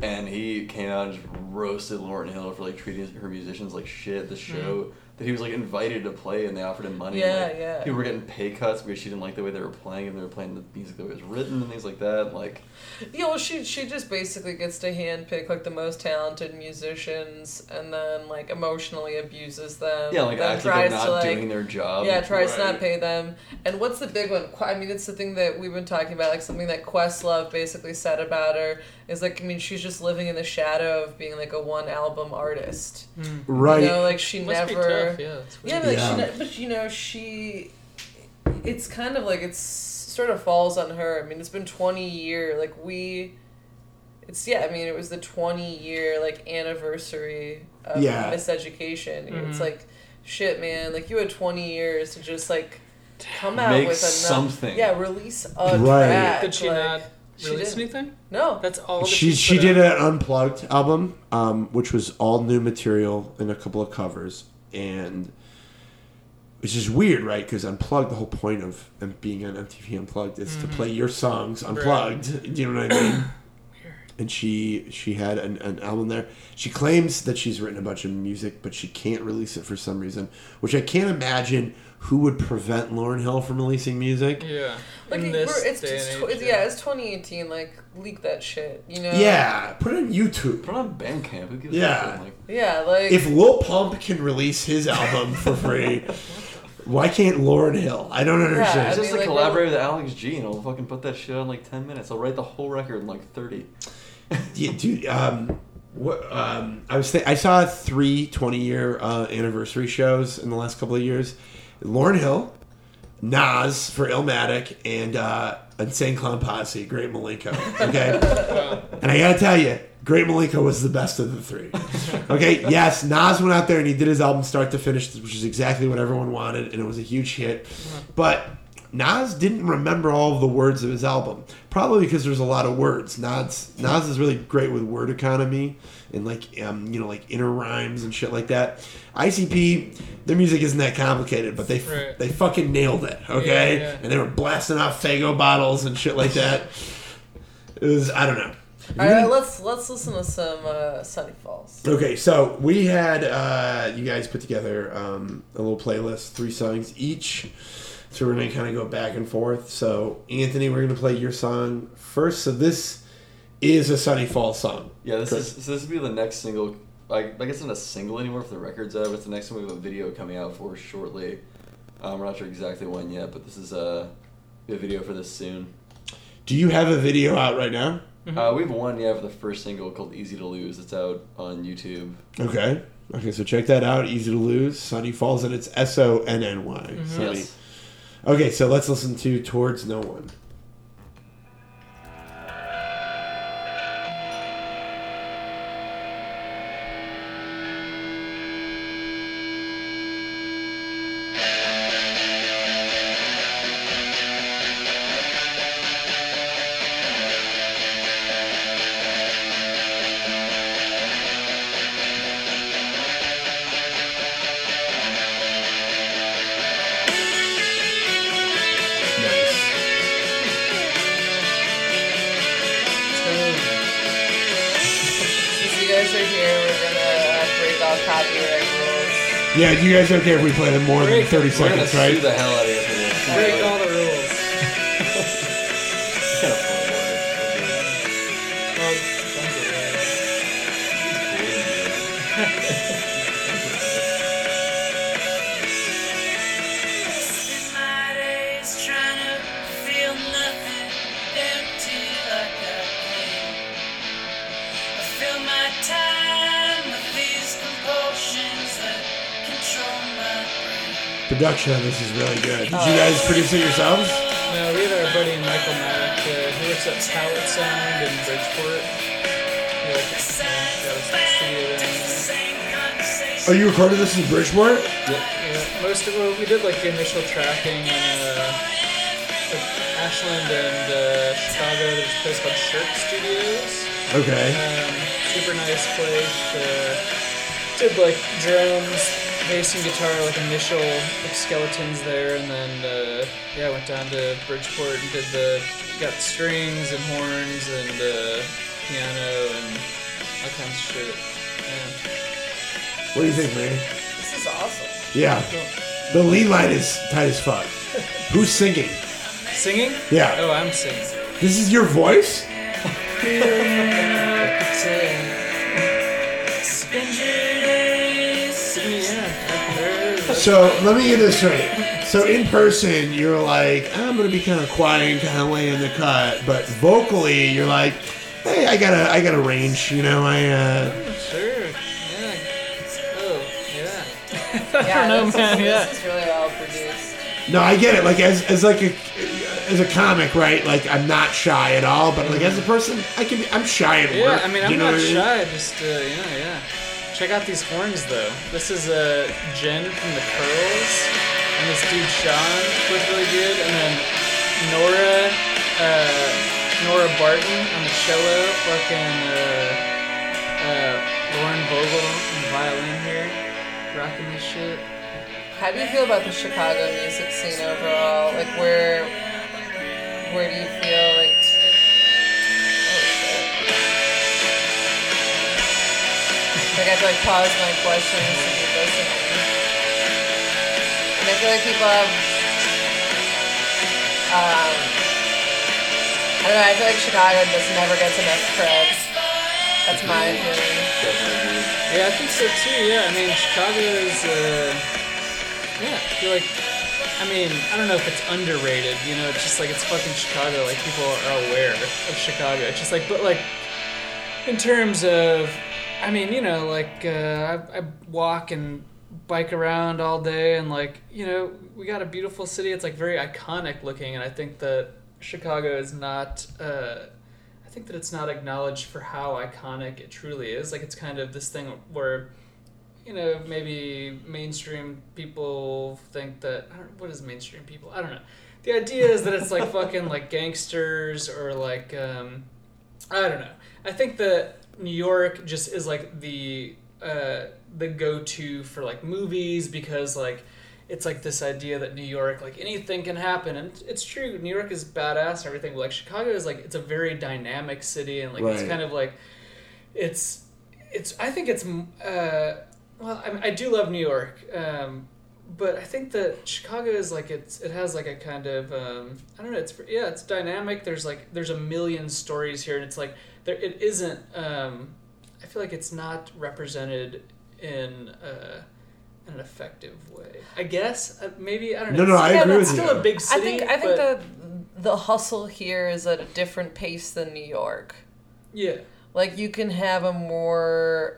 and he came out and just roasted Lauryn Hill for like treating her musicians like shit. The show that he was like invited to play, and they offered him money. and, Yeah, like, yeah. People were getting pay cuts because she didn't like the way they were playing, and they were playing the music that was written and things like that. Like, Yeah, well, she she just basically gets to handpick like the most talented musicians, and then like emotionally abuses them. yeah, like and then tries not to, like, doing their job. Yeah, tries to not pay them. And what's the big one? I mean, it's the thing that we've been talking about, like something that Questlove basically said about her is like, I mean, she's just living in the shadow of being like a one album artist. Right. You know, like she Must be never. tough, yeah, it's yeah, but, like, Yeah. She ne- but you know, she. It's kind of like it's sort of falls on her. I mean, it's been twenty year. Like we. It's yeah. I mean, it was the twenty year like anniversary of Yeah. Miseducation. Mhm. It's like, shit, man. Like you had twenty years to just like come out Make with enough. something. Yeah, release a Right. track. Did she like- not she release didn't. anything? No. That's all. That She she did out? an unplugged album, um, which was all new material and a couple of covers, and which is weird, right? Because unplugged, the whole point of being on MTV Unplugged is to play your songs unplugged. Do you know what I mean? and she she had an, an album there. She claims that she's written a bunch of music, but she can't release it for some reason, which I can't imagine who would prevent Lauryn Hill from releasing music. Yeah. Like in it- this it's, day it's and tw- age, yeah, it's 2018. Like leak that shit. You know. Yeah, put it on YouTube. put it on Bandcamp. Who gives a Yeah. shit? Like, Yeah, like if Lil Pump can release his album for free, why can't Lauryn Hill? I don't I understand. just mean, like, like, collaborate with Alex G and I'll fucking put that shit on like ten minutes. I'll write the whole record in like thirty. Yeah, dude, um, what, um, I was th- I saw three 20 year uh, anniversary shows in the last couple of years. Lauren Hill, Nas for Illmatic, and uh, Insane Clown Posse, Great Milenko. Okay, and I gotta tell you, Great Milenko was the best of the three. Okay, yes, Nas went out there and he did his album start to finish, which is exactly what everyone wanted, and it was a huge hit. But Nas didn't remember all of the words of his album, probably because there's a lot of words. Nas Nas is really great with word economy and like um, you know like inner rhymes and shit like that. ICP, their music isn't that complicated, but they Right. they fucking nailed it. Okay, Yeah, yeah. and they were blasting off Faygo bottles and shit like that. it was I don't know. all right, let's let's listen to some uh, Sonny Falls. Okay, so we had uh, you guys put together um, a little playlist, three songs each. So we're gonna kind of go back and forth. So Anthony, we're gonna play your song first. So this is a Sonny Fall song. Yeah, this Correct. is so this would be the next single. I, I guess it's not a single anymore for the record's out, but it's the next one we have a video coming out for shortly. Um, we're not sure exactly when yet, but this is uh, we have a video for this soon. Do you have a video out right now? Uh, we have one, yeah, for the first single called "Easy to Lose." It's out on YouTube. Okay. Okay, so check that out. Easy to lose. Sonny Falls, and it's S O N N Y. Sonny. Yes. Okay, so let's listen to Towards No One. Guys okay if we play them more than 30 seconds, right? sue the hell out of Production on this is really good. Did you guys produce it yourselves? No, we had our buddy Michael Maddock, uh, he works at Palette Sound in Bridgeport. He uh, studio down there. Oh, you recorded this in Bridgeport? Yeah, most of well, we did like the initial tracking in uh, like Ashland and uh, Chicago. There's a place called Shirk Studios. Okay. Um, super nice place. Uh, did like drums, bass and guitar, like initial like skeletons there, and then uh, yeah, went down to Bridgeport and did the got strings and horns and uh, piano and all kinds of shit. Yeah. What do you think, man? This is awesome. Yeah. The lead line is tight as fuck. Who's singing? Singing? Yeah. Oh, I'm singing. This is your voice? So let me get this straight. So in person, you're like, I'm gonna be kind of quiet and kind of lay in the cut, but vocally, you're like, hey, I got a, I got a range, you know, I, uh, Sure. Yeah. Oh, yeah. Yeah, I don't know, this, man. is, Yeah. this is really well produced. no, I get it. Like as, as like a, as a comic, right? Like I'm not shy at all, but like as a person, I can, be, I'm shy at Yeah, work. I mean, I'm you know not I mean? shy. Just uh, yeah, yeah. Check out these horns, though. This is uh, Jen from the Curls, and this dude Sean was really good, and then Nora, uh, Nora Barton on the cello, fucking uh, uh, Lauren Vogel on the violin here, rocking this shit. How do you feel about the Chicago music scene overall? Like, where, where do you feel like? Like I have to like pause my questions to be listening. And I feel like people have, um, I don't know. I feel like Chicago just never gets enough cred. That's my feeling. Yeah, I think so too. Yeah, I mean, Chicago is. Uh, yeah, I feel like. I mean, I don't know if it's underrated. You know, it's just like it's fucking Chicago. Like people are aware of Chicago. It's just like, but like, in terms of, I mean, you know, like uh, I, I walk and bike around all day, and like, you know, we got a beautiful city. It's like very iconic looking, and I think that Chicago is not. Uh, I think that it's not acknowledged for how iconic it truly is. Like it's kind of this thing where, you know, maybe mainstream people think that I don't, what is mainstream people? I don't know. The idea is that it's like fucking like gangsters or like um, I don't know. I think that New York just is like the uh, the go to for like movies because like it's like this idea that New York, like anything can happen, and it's true. New York is badass and everything. But like Chicago is like it's a very dynamic city, and like it's kind of like it's it's. I think it's uh, well, I, mean, I do love New York, um, but I think that Chicago is like it's it has like a kind of um, I don't know. It's yeah, it's dynamic. There's like there's a million stories here, and it's like there it isn't. Um, I feel like it's not represented in. Uh, in an effective way. I guess uh, maybe I don't No, know. no, I yeah, agree that's with still you. a big city, I think I think but- the the hustle here is at a different pace than New York. yeah. Like you can have a more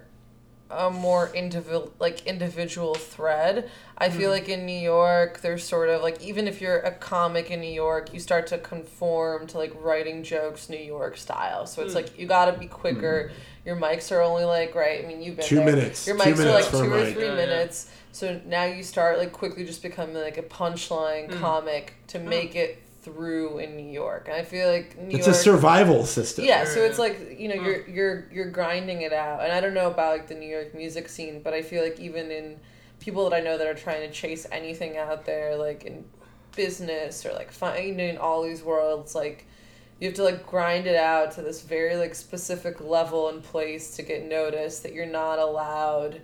a more individual like individual thread. I feel hmm. like in New York there's sort of like even if you're a comic in New York, you start to conform to like writing jokes New York style. So it's Hmm. like you got to be hmm. quicker. Your mics are only like right. I mean you've been Two there. minutes. Your Two mics are like two or mic. three Yeah, yeah. minutes. So now you start like quickly just becoming like a punchline hmm. comic to make it through in New York. And I feel like New It's York a survival system. yeah, so it's like you know you're you're you're grinding it out, and I don't know about like the New York music scene, but I feel like even in people that I know that are trying to chase anything out there, like in business or like finding all these worlds, like you have to like grind it out to this very like specific level and place to get noticed that you're not allowed.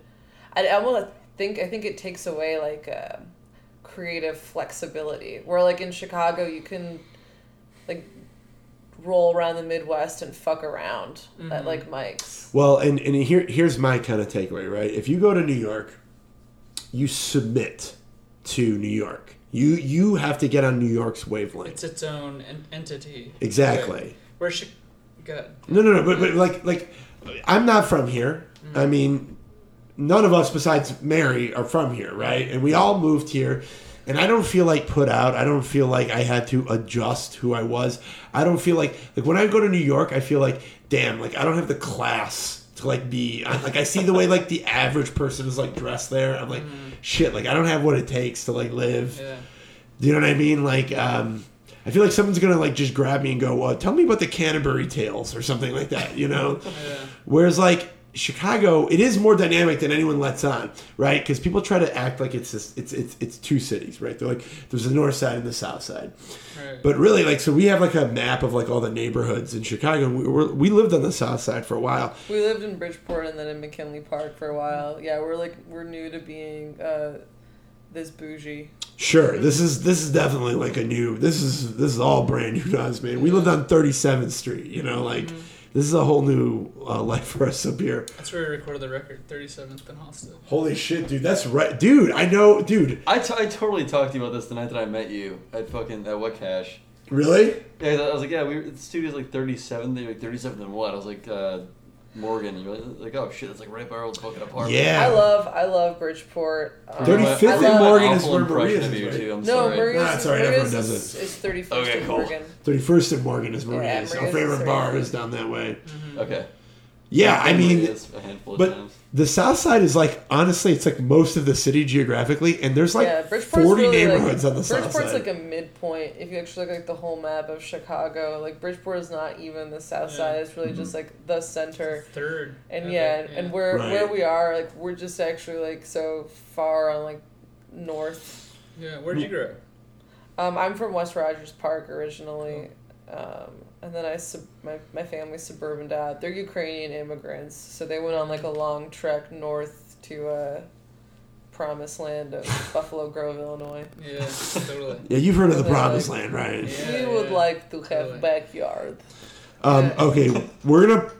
I, I want to think I think it takes away like uh, creative flexibility. Where like in Chicago, you can like roll around the Midwest and fuck around at mm-hmm. like mics. Well, and, and here here's my kind of takeaway, right? If you go to New York, you submit to New York. You you have to get on New York's wavelength. It's its own en- entity. Exactly. Right. Where she got No, no, no. But, but like like I'm not from here. Mm. I mean, none of us besides Mary are from here, right? And we all moved here. And I don't feel like put out. I don't feel like I had to adjust who I was. I don't feel like like when I go to New York, I feel like damn, like I don't have the class to like be I- like I see the way like the average person is like dressed there. I'm like shit, like I don't have what it takes to like live. yeah. Do you know what I mean? Like, um, I feel like someone's gonna like just grab me and go, uh, "Tell me about the Canterbury Tales" or something like that. You know? Whereas like Chicago, it is more dynamic than anyone lets on, right? Because people try to act like it's this, it's it's it's two cities, right? They're like there's the north side and the south side, Right. but really like so we have like a map of like all the neighborhoods in Chicago. and We were, we lived on the south side for a while. We lived in Bridgeport and then in McKinley Park for a while. Yeah, we're like we're new to being uh, this bougie. Sure, this is this is definitely like a new. This is this is all brand new to us, man. We lived on 37th Street, you know, like this is a whole new uh, life for us up here. That's where we recorded the record. Thirty seventh Ben Hofstad. Holy shit, dude, that's right, dude. I know, dude. I, t- I totally talked to you about this the night that I met you at fucking at What Cash. Really? Yeah, I was like, yeah, we were, the studio's like 37. They were like 37 and what? I was like, uh, Morgan. You were like, oh shit, that's like right by our old fucking apartment. Yeah. I love I love Bridgeport. Um, 35th I and love- Morgan is where impression Maria's is, right? too. I'm No, sorry. Maria's, Nah, it's all right, Maria's everyone does is, it. is 31st Okay, and cool. Morgan. 31st and Morgan is Maria's. Yeah, Our Maria's favorite is bar 31st. is down that way. Okay. Yeah, I I've mean, Maria's a handful of but times. The south side is like honestly, it's like most of the city geographically, and there's like yeah, Bridgeport's 40 really neighborhoods like, on the south Side. Bridgeport's like a midpoint. If you actually look at the whole map of Chicago, like Bridgeport is not even the south Yeah. side. It's really just like the center. Third. And I yeah, and where Right. where we are, like we're just actually like so far on like north. Yeah. Where'd you grow? Um, I'm from West Rogers Park originally, um, and then I sub- my my family's suburban dad. They're Ukrainian immigrants, so they went on like a long trek north to uh, promised land of Buffalo Grove, Illinois. Yeah, totally. yeah, you've heard of the promised like- land, right? Yeah, we would yeah. like to have Totally. backyard. Um, Yeah. okay, we're gonna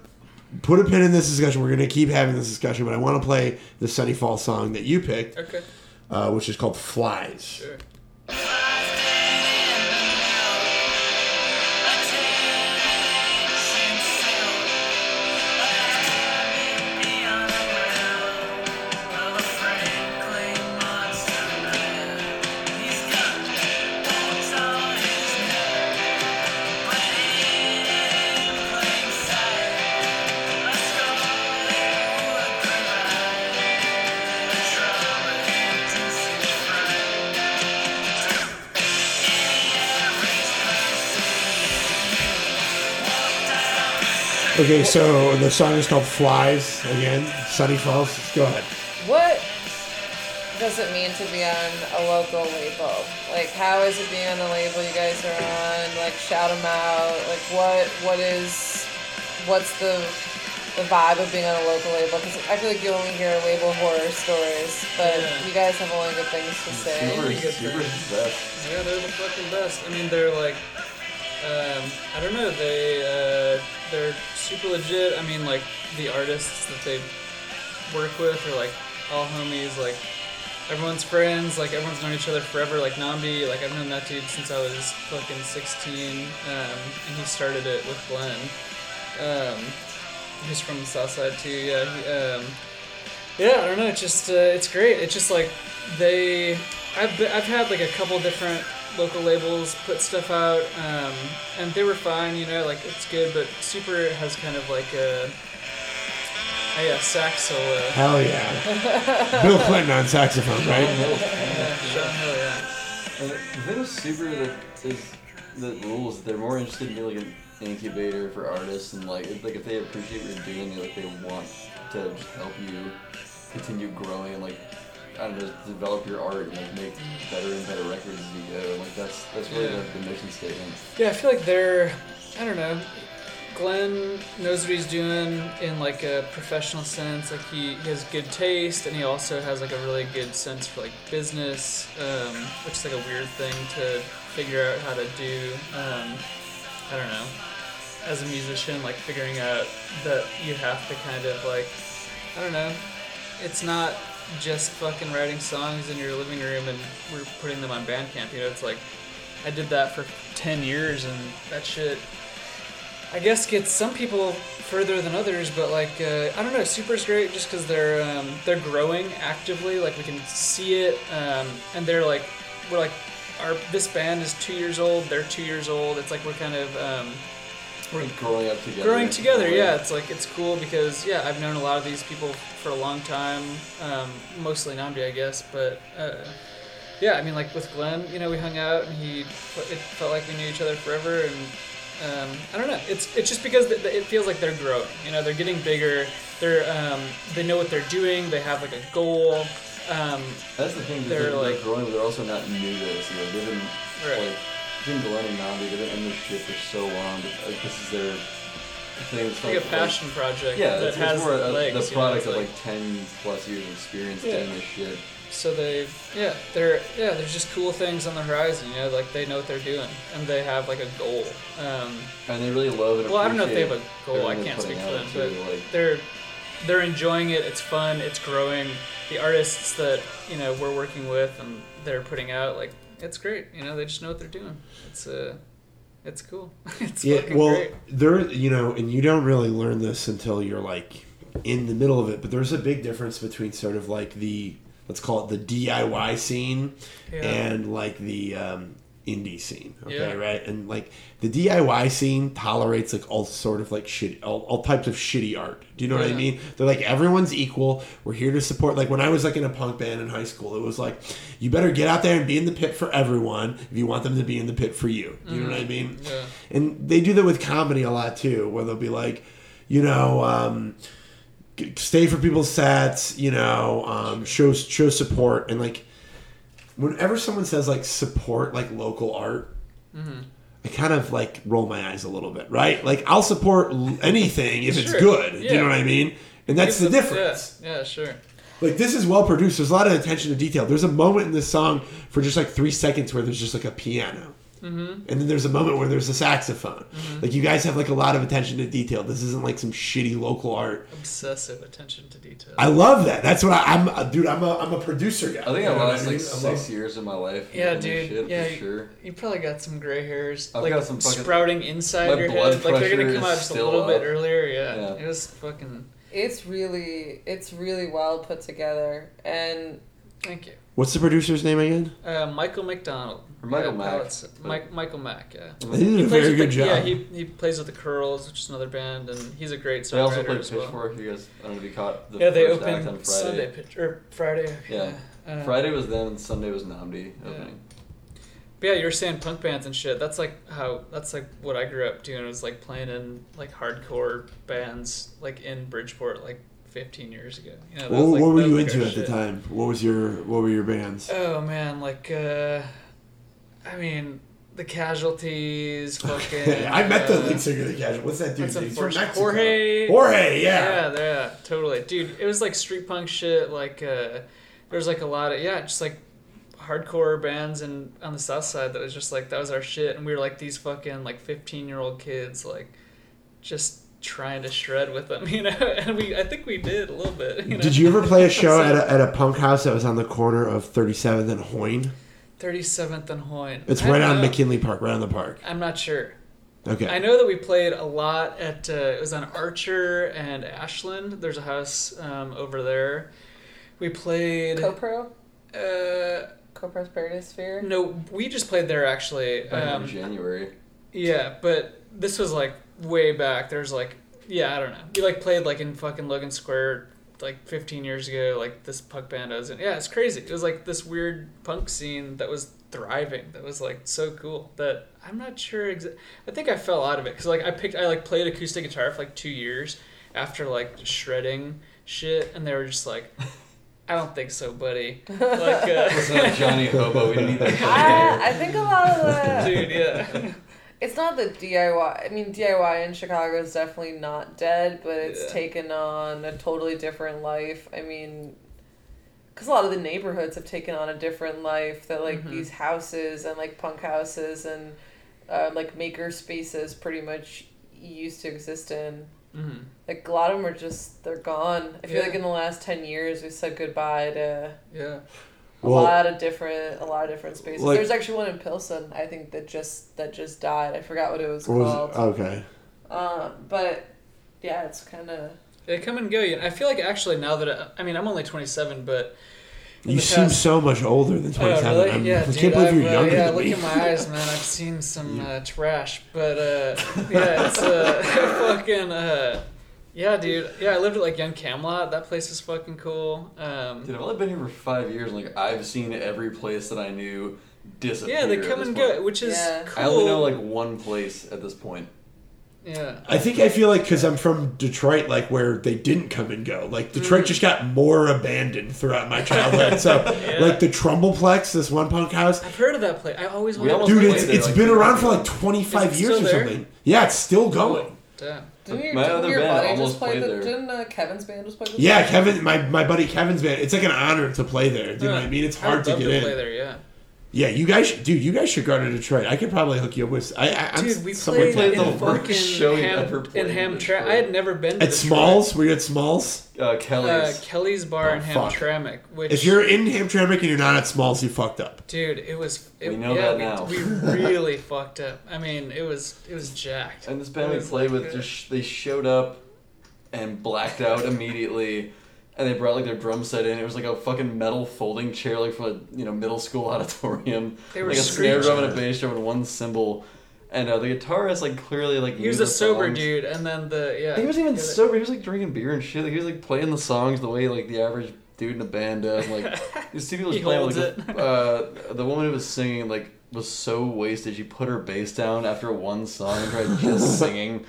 put a pin in this discussion. We're gonna keep having this discussion, but I want to play the Sonny Fall song that you picked, Okay. uh, which is called "Flies." Sure. Okay, so the song is called "Flies." Again, Sonny Falls. Go ahead. What does it mean to be on a local label? Like, how is it being on the label you guys are on? Like, shout them out. Like, what what is what's the the vibe of being on a local label? Because I feel like you only hear label horror stories, but Yeah. you guys have only good things to say. Super, Really good super things. best. Yeah, they're the fucking best. I mean, they're like, um, I don't know, they uh, they're super legit. I mean, like the artists that they work with are like all homies. Like everyone's friends. Like everyone's known each other forever. Like Nnamdi, like I've known that dude since I was fucking 16, um, and he started it with Glenn. Um, he's from the South Side too. Yeah. He, um, yeah, I don't know. It's just uh, it's great. It's just like they. I've been, I've had like a couple different local labels put stuff out, um, and they were fine. You know, like it's good, but Sooper has kind of like a. Oh yeah, sax solo. Hell yeah. Bill Clinton on saxophone, right? Yeah, sure, hell yeah. And the thing with Sooper that is that rules. They're more interested in being like an incubator for artists and like if, like if they appreciate what you're doing, like they want to just help you continue growing and like I don't know, develop your art and like make better and better records as you go. Like that's that's really Yeah. the, the mission statement. Yeah, I feel like they're. I don't know. Glenn knows what he's doing in like a professional sense. Like he, he has good taste, and he also has like a really good sense for like business, um, which is like a weird thing to figure out how to do. Um, I don't know. As a musician, like figuring out that you have to kind of like, I don't know. It's not just fucking writing songs in your living room and we're putting them on Bandcamp. You know, it's like I did that for 10 years and that shit I guess gets some people further than others, but like uh, I don't know, Sooper's great just because they're um, they're growing actively. Like we can see it, um, and they're like we're like our this band is two years old. They're two years old. It's like we're kind of um, we're growing up together. growing together. Yeah, it's like it's cool because yeah, I've known a lot of these people for a long time, um, mostly Nnamdi, I guess, but. Uh, yeah, I mean, like with Glenn, you know, we hung out and he, it felt like we knew each other forever, and um, I don't know. It's it's just because th- it feels like they're growing. You know, they're getting bigger. They're um, they know what they're doing. They have like a goal. Um, That's the thing. They're They're, they're like growing, but they're also not new to this. You know, they've been Right. like between Glenn and Nnamdi, they've been in this shit for so long. But, like, this is their thing. It's Like a passion project Yeah, that it's, has it's more a, legs, the you know, product of like- like ten plus years of experience Yeah. doing this shit. so they yeah they're yeah there's just cool things on the horizon. You know, like they know what they're doing and they have like a goal. Um, And they really love it. well, I don't know if they have a goal. I can't speak for them, but like- they're they're enjoying it. It's fun. It's growing. The artists that you know we're working with and they're putting out like it's great. You know, they just know what they're doing. It's uh, it's cool. it's yeah, well, great. there, you know, and you don't really learn this until you're like in the middle of it. But there's a big difference between sort of like the let's call it the DIY scene Yeah. and like the um, indie scene. Okay, Yeah. right? And like the DIY scene tolerates like all sort of like shit, all, all types of shitty art. Do you know what I mean? They're like everyone's equal. We're here to support. Like when I was like in a punk band in high school, it was like you better get out there and be in the pit for everyone if you want them to be in the pit for you. Do you know what I Mhm. mean? Yeah. And they do that with comedy a lot too, where they'll be like, you know, um, stay for people's sets, you know, um, show show support, and like, whenever someone says like support like local art, Mhm. I kind of like roll my eyes a little bit, right? Like I'll support anything if it's Sure. good. Do you know what I mean? And that's the difference. Yeah, yeah, sure. Like this is well produced. There's a lot of attention to detail. There's a moment in this song for just like three seconds where there's just like a piano. Mhm. And then there's a moment where there's a saxophone. Mhm. Like you guys have like a lot of attention to detail. This isn't like some shitty local art. Obsessive attention to detail. I love that. That's what I, I'm, uh, dude. I'm a, I'm a producer guy. I think You I know what lost mean? like I six love- years of my life. Yeah, dude. Shit, yeah, for you- sure. You probably got some gray hairs, I've like got some fucking- sprouting inside your blood head. Like they're gonna come out just a still little bit earlier. Yeah. Yeah. it was fucking. It's really, it's really well put together, and Thank you. What's the producer's name again? Uh, Michael McDonald. Or Michael yeah, Mack, Palettes- Mike, Michael Mack, yeah. He did a very good the, job. Yeah, he, he plays with the Curls, which is another band, and he's a great They also played as well. Pitchfork. You guys, I don't know if you caught the yeah, they first act opened on Friday. Sunday pitch or Friday. Yeah. Uh, Friday was them and Sunday was Nnamdi Yeah. opening. But yeah, you were saying punk bands and shit. That's like how that's like what I grew up doing was like playing in like hardcore bands like in Bridgeport like 15 years ago. You know, What, was, like, what were you into our at the time? What was your What were your bands? Oh man, like uh I mean the casualties, fucking. I met the uh, lead singer of the Casual. What's that dude? That's He's from. Mexico. Jorge. Jorge, yeah. Yeah, yeah, totally, dude. It was like street punk shit. Like, uh, there was like a lot of yeah, just like hardcore bands and on the south side that was just like that was our shit, and we were like these fucking like fifteen year old kids, like just trying to shred with them, you know. And we, I think we did a little bit. You know? Did you ever play a show So- at a, at a punk house that was on the corner of 37th and Hoyne? 37th and Hoyne. It's I right don't on know. McKinley Park, right on the park. I'm not sure. Okay. I know that we played a lot at. Uh, it was on Archer and Ashland. There's a house um, over there. We played. CoPro? Uh, Co-Prosperity Sphere? no, we just played there actually. Back in Um, January. yeah, but this was like way back. There's like, yeah, I don't know. We like played like in fucking Logan Square like 15 years ago. Like this punk band I was in. Yeah, it's crazy. It was like this weird punk scene that was thriving. That was like so cool. That I'm not sure. Exa- I think I fell out of it because like I picked. I like played acoustic guitar for like two years after like shredding shit, and they were just like. I don't think so, buddy. Like, uh, It's not Johnny Hobo. We didn't need that. I, I think a lot of the. dude, yeah. It's not the DIY. I mean, DIY in Chicago is definitely not dead, but it's Yeah. taken on a totally different life. I mean, because a lot of the neighborhoods have taken on a different life. That like Mhm. these houses and like punk houses and uh, like maker spaces pretty much used to exist in. Mhm. Like a lot of them are just they're gone. I feel Yeah. like in the last ten years we said goodbye to Yeah. A Well- lot of different a lot of different spaces. Like- There's actually one in Pilsen I think that just that just died. I forgot what it was What was called. it? Okay. Um, but yeah, it's kind of They come and go. You I feel like actually now that I, I mean I'm only 27, but You seem past- so much older than 27. Oh, really? I'm, yeah, I dude, can't believe I've, you're uh, younger yeah, than look me. at my eyes, man. I've seen some uh, trash, but uh, yeah, it's uh, fucking uh, yeah, dude. Yeah, I lived at like Young Camelot. That place is fucking cool. Um, Dude, I've only been here for five years, and like I've seen every place that I knew disappear. yeah, they come and point. go, which is Yeah. cool. I only know like one place at this point. yeah. I think I feel like because I'm from Detroit, like where they didn't come and go. Like Detroit Mm. just got more abandoned throughout my childhood. so, like the Trumbullplex, this one punk house, I've heard of that place. I always wanted almost to dude, played it's there, it's like, been around for like 25 years or there? something. Yeah, it's still going. Damn. Didn't your, My didn't other your band buddy almost just play played the, there. Didn't uh, Kevin's band just play the Yeah, Kevin, my, my buddy Kevin's band. It's like an honor to play there. Do you know what I mean? It's I would hard to love get in. Play there, yeah. Yeah, you guys, should, dude, you guys should go to Detroit. I could probably hook you up with. I, I, I'm Dude, we somewhere played played in the worst fucking show you Ham, ever played in in Hamtramck. I had never been to at Detroit. Smalls. Were you at Smalls? Uh, Kelly's. Uh, Kelly's Bar Oh, in. Hamtramck. Which If you're in Hamtramck and you're not at Smalls, you fucked up. Dude, it was. It, We know yeah, that now. we really fucked up. I mean, it was it was jacked. and this band we played with just they showed up and blacked out immediately. And they brought like their drum set in. It was like a fucking metal folding chair, like for a you know middle school auditorium. They were like a snare drum and a bass drum and one cymbal. And uh, the guitarist like clearly like He was a sober songs. dude, and then the yeah. He wasn't even sober. He was like drinking beer and shit. Like, he was like playing the songs the way like the average dude in a band does. Like you see people just playing with like, a- uh, the woman who was singing like was so wasted. She put her bass down after one song and tried just singing,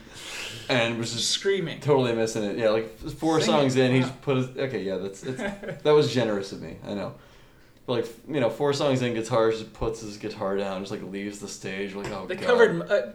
and was just screaming. totally missing it. Yeah, like four Singing, songs in, he wow. just put his okay. Yeah, that's it's, that was generous of me. I know. But like you know, four songs in, guitar just puts his guitar down, just like leaves the stage. Like oh They god. covered. Uh,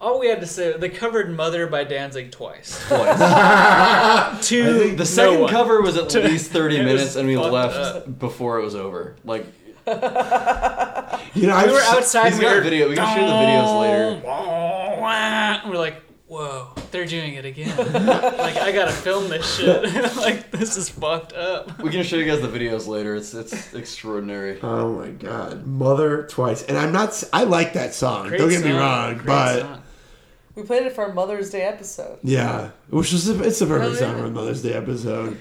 all we had to say, they covered "Mother" by Danzig twice. Twice. to The second one. cover was at To- least 30 minutes, and we left up. before it was over. Like, You know, We I've were outside. he's we got were, video. We can share the videos later. We're like, whoa, they're doing it again. like, I gotta film this shit. like, this is fucked up. We can show you guys the videos later. It's it's extraordinary. Oh my god, Mother twice, and I'm not. I like that song. Great Don't get me wrong, great but song. We played it for our Mother's Day episode. yeah, which is a, it's a perfect Oh, song yeah. for Mother's Day episode.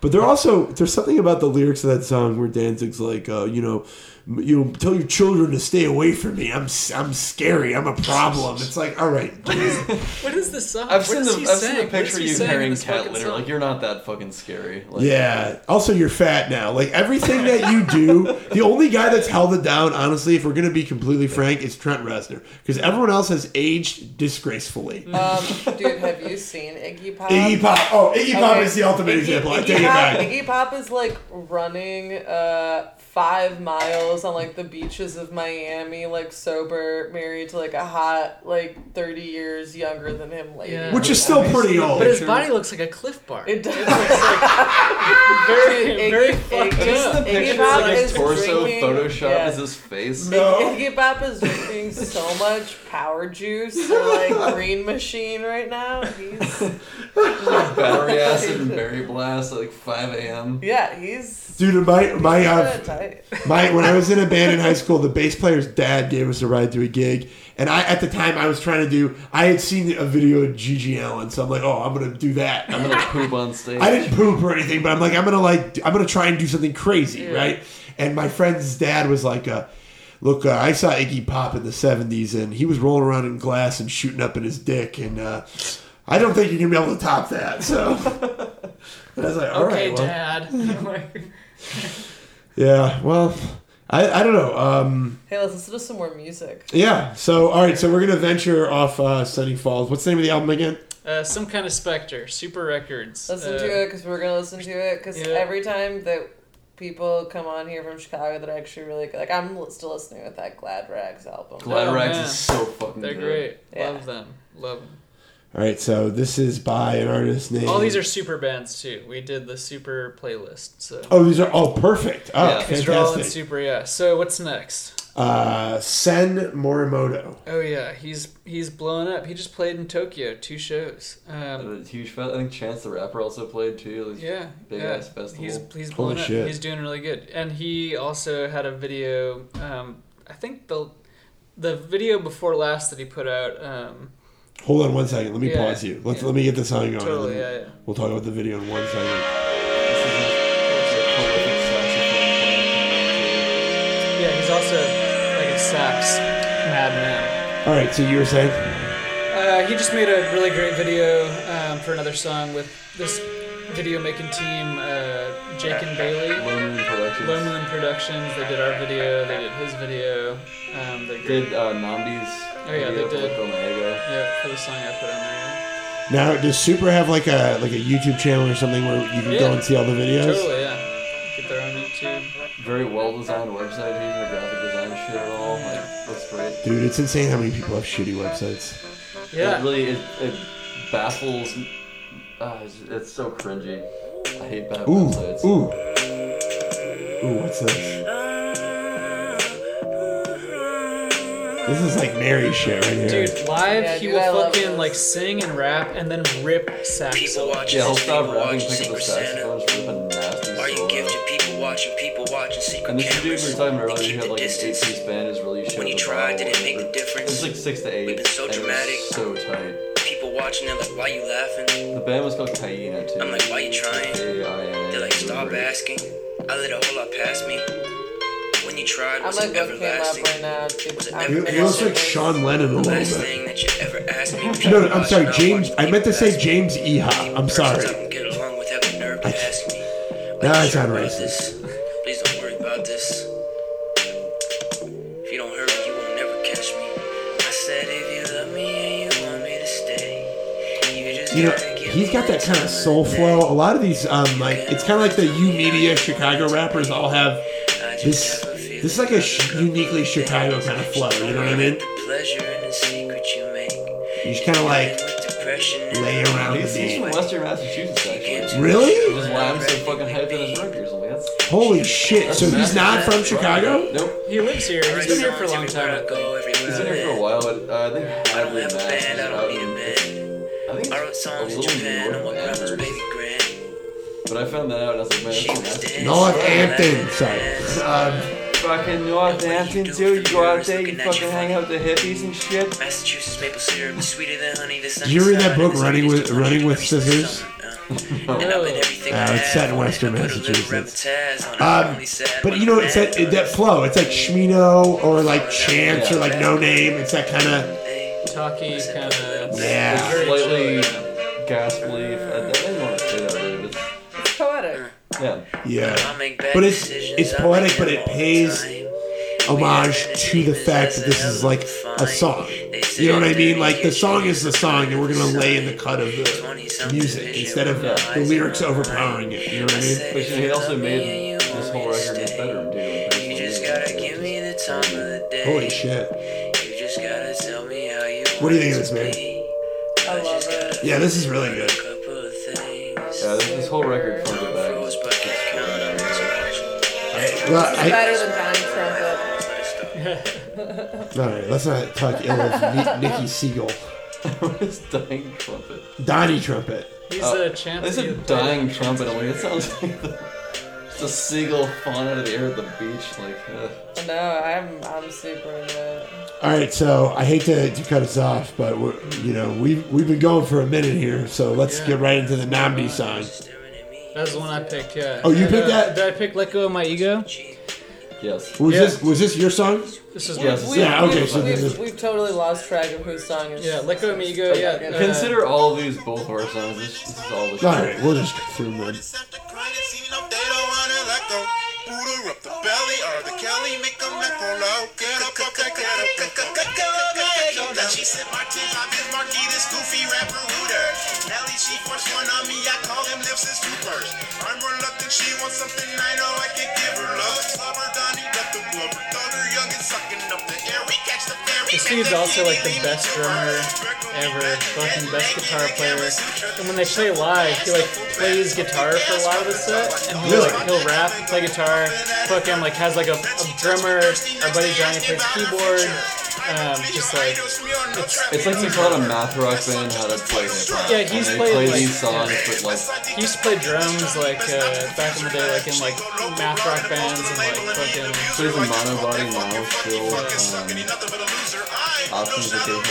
But there also there's something about the lyrics of that song where Danzig's like, uh, you know, you know, tell your children to stay away from me. I'm s- I'm scary. I'm a problem. It's like, all right, What is this song? I've seen the I've seen the picture of you sing carrying cat litter. song? Like you're not that fucking scary. Like, Yeah. Also, you're fat now. Like everything that you do, the only guy that's held it down, honestly, if we're gonna be completely frank, is Trent Reznor, because everyone else has aged disgracefully. Um, dude, have you seen Iggy Pop? Iggy Pop. Oh, Iggy Pop is the ultimate Iggy- example. I Iggy take it Pop, back. Iggy Pop is like running uh five miles on like the beaches of Miami, like sober, married to like a hot, like thirty years younger than him lady. Yeah. Which is still pretty old. But his body looks like a Clif Bar. It does. It's like very, Iggy- very Iggy- fucked Iggy- Just the up. Iggy picture Pop like his is torso drinking- photoshopped yeah. as his face. No. Iggy Pop is drinking so much power juice or like green machine right now. He's Battery acid and berry blast at like 5 a.m. yeah, he's Dude, my my uh, my when I was in a band in high school, the bass player's dad gave us a ride to a gig, and I at the time I was trying to do. I had seen a video of GG Allin, so I'm like, oh, I'm gonna do that. I'm gonna poop on stage. I didn't poop or anything, but I'm like, I'm gonna like, I'm gonna try and do something crazy, Yeah. right? And my friend's dad was like, uh, "Look, uh, I saw Iggy Pop in the '70s, and he was rolling around in glass and shooting up in his dick, and uh, I don't think you're gonna be able to top that." So and I was like, "All right, okay, well, Dad. yeah, well, I, I don't know." Um, Hey, let's listen to some more music. yeah, so all right, so we're gonna venture off uh, Sonny Falls. What's the name of the album again? uh, some kind of Spectre, Sooper Records. Listen uh, to it because we're gonna listen to it because Yeah. every time that people come on here from Chicago that are actually really good, like I'm still listening with that Glad Rags album. Glad Oh, Rags man. is so fucking They're good. great. Yeah. Love them. Love them. All right, so this is by an artist named. All these are Sooper bands too. We did the Sooper playlist. So Oh, these are all perfect. Oh, yeah, these are all in Sooper. Yeah. So what's next? Uh, Sen Morimoto. Oh yeah, he's he's blowing up. He just played in Tokyo, two shows. Um, huge fe- I think Chance the Rapper also played too. Like, yeah, big yeah. ass festival. He's he's Holy blowing up. shit. He's doing really good. And he also had a video. Um, I think the the video before last that he put out. Um, Hold on one second. Let me Yeah, pause you. Let's yeah. let me get the song going. Totally, yeah, yeah. We'll talk about the video in one second. yeah, he's also like a sax madman. All right, so you were saying? Uh, he just made a really great video um, for another song with this video making team, uh, Jake and Bailey. Low Moon Productions. Low Moon Productions. They did our video. They did his video. Um, they Did uh, Nnamdi's Oh yeah, they did. Omega. Yeah, for the song I put on there. Now, does Sooper have like a like a YouTube channel or something where you can go Yeah. and see all the videos? Totally, yeah. Get their own YouTube. Very well designed website. He the graphic design shit at all. Like, looks great. Dude, it's insane how many people have shitty websites. Yeah. It really it, it baffles. Uh, it's, it's so cringy. I hate bad Ooh, websites. ooh, ooh. What's this? This is like Mary shit right here. Dude, live Yeah, he dude, I will love fucking this. like sing and rap and then rip saxophone. Yeah, he'll stop rapping, pick up the saxophone, just rip a nasty Are you solo. gifted? People watching, people watching secret And this dude we were cameras. talking about earlier, Keep he the had like an distance. eight piece band is really shit. When you with the tried, did it vowel. make a difference? It was like six to eight. We've been so and it was dramatic. so tight. People watching, they're like, why you laughing? The band was called Hyena too. I'm like, why you trying? They're like, stop asking. I let a whole lot pass me. When you tried, I'm was gonna it go look up right now. Dude, I'm He, looks like? Sean Lennon a The little bit. thing that you ever asked me. No, no, I'm sorry, James. I meant to say James Eha. I'm sorry. Doesn't get along with having nerve to ask me. Now I you sure sound racist. Please don't worry about this. If you don't hurt me, you will never catch me. I said if you love me and you want me to stay, you You know, he's got that kind of soul flow. A lot of these, um, like it's kind of like the U Media Chicago rappers all have this. This is like a sh- uniquely Chicago kind of flow. You know what I mean? the pleasure and the secret you make. You just kind of like Depression lay around He's, he's from Western Massachusetts actually. Really? He was why I'm so fucking hyped on his records. I'm like, that's. Holy shit! So he's not from Chicago? Nope. He lives here. He's been here for a long time. He's been here for a while, but uh, I think Hadley Max is I out don't need a in. I think it's a little Japan on north my of grandma's Amherst. But I found that out and I was like, man, that's from Massachusetts. Northampton. Sorry. Um, Fucking Northampton too. You go out there, you fucking hang out with the hippies and shit. Massachusetts maple syrup is sweeter than honey. The did you read that book, Running with Running with Scissors? And I've been everything Uh, it's set in Western Put a little Massachusetts. Taz on it. Um, but you know, it's that mad. that flow. It's like Smino or like Chance or like Noname. It's that kind of Talky kind of. Yeah. Slightly gasply. Yeah. yeah. But it's it's poetic, but it pays homage to the fact that this is like a song. You know what I mean? Like the song is the song, and we're gonna lay in the cut of the music instead of the lyrics overpowering it. You know what I mean? But he also made this whole record in his bedroom too. You just gotta give me the time of the day. Holy shit! You just gotta tell me how you What do you think of this, man? I love it. Yeah, this is really good. Yeah, this, this whole record Well, It's I, better than Donnie Trumpet. All right, let's not talk ill of Ni- Nikki Segal. what is dying trumpet? Donnie Trumpet. He's Oh, a champ. They said dying trumpet. I'm like, it sounds like the, just a seagull falling out of the air at the beach. Like, uh, No, I'm I'm super into it. All right, so I hate to, to cut us off, but we're, you know we've we've been going for a minute here, so let's Yeah. get right into the Nnamdi song. That's the one I picked. Yeah. Oh, you And, picked uh, that? Did I pick "Let Go of My Ego"? yes. Was Yeah. this was this your song? This is Yes. We, Yeah, okay, We've, so we've, then- we've totally lost track of whose song is. Yeah, "Let Go of My Ego." Yeah. uh, Consider all of these both our songs. This, this is all the All right, we'll just go through them. Booter up the belly or the Kelly, make them let go low. Get up, up, get up, get up, get up, get up. Now she said, Martin, I'm his marquee, this goofy rapper hooter. Nelly, she first one on me, I call him lips as troopers. I'm reluctant, she wants something I know I can give her love. Slubber, Donnie, got the blubber, thugger, young and sucking up the air. We catch the ferry. This dude's also like the best drummer ever, fucking best guitar player. And when they play live, he like plays guitar for a lot of the set, and he'll like he'll rap, play guitar, fucking like has like a, a drummer. Our buddy Johnny plays keyboard. Um, just like it's, It's like he taught a math rock band how to play hip hop. Yeah, he's and played, play like- these songs, but like he used to play drums like uh, back in the day, like in like math rock bands and like fucking. plays a mono body now still. Um, options occasionally.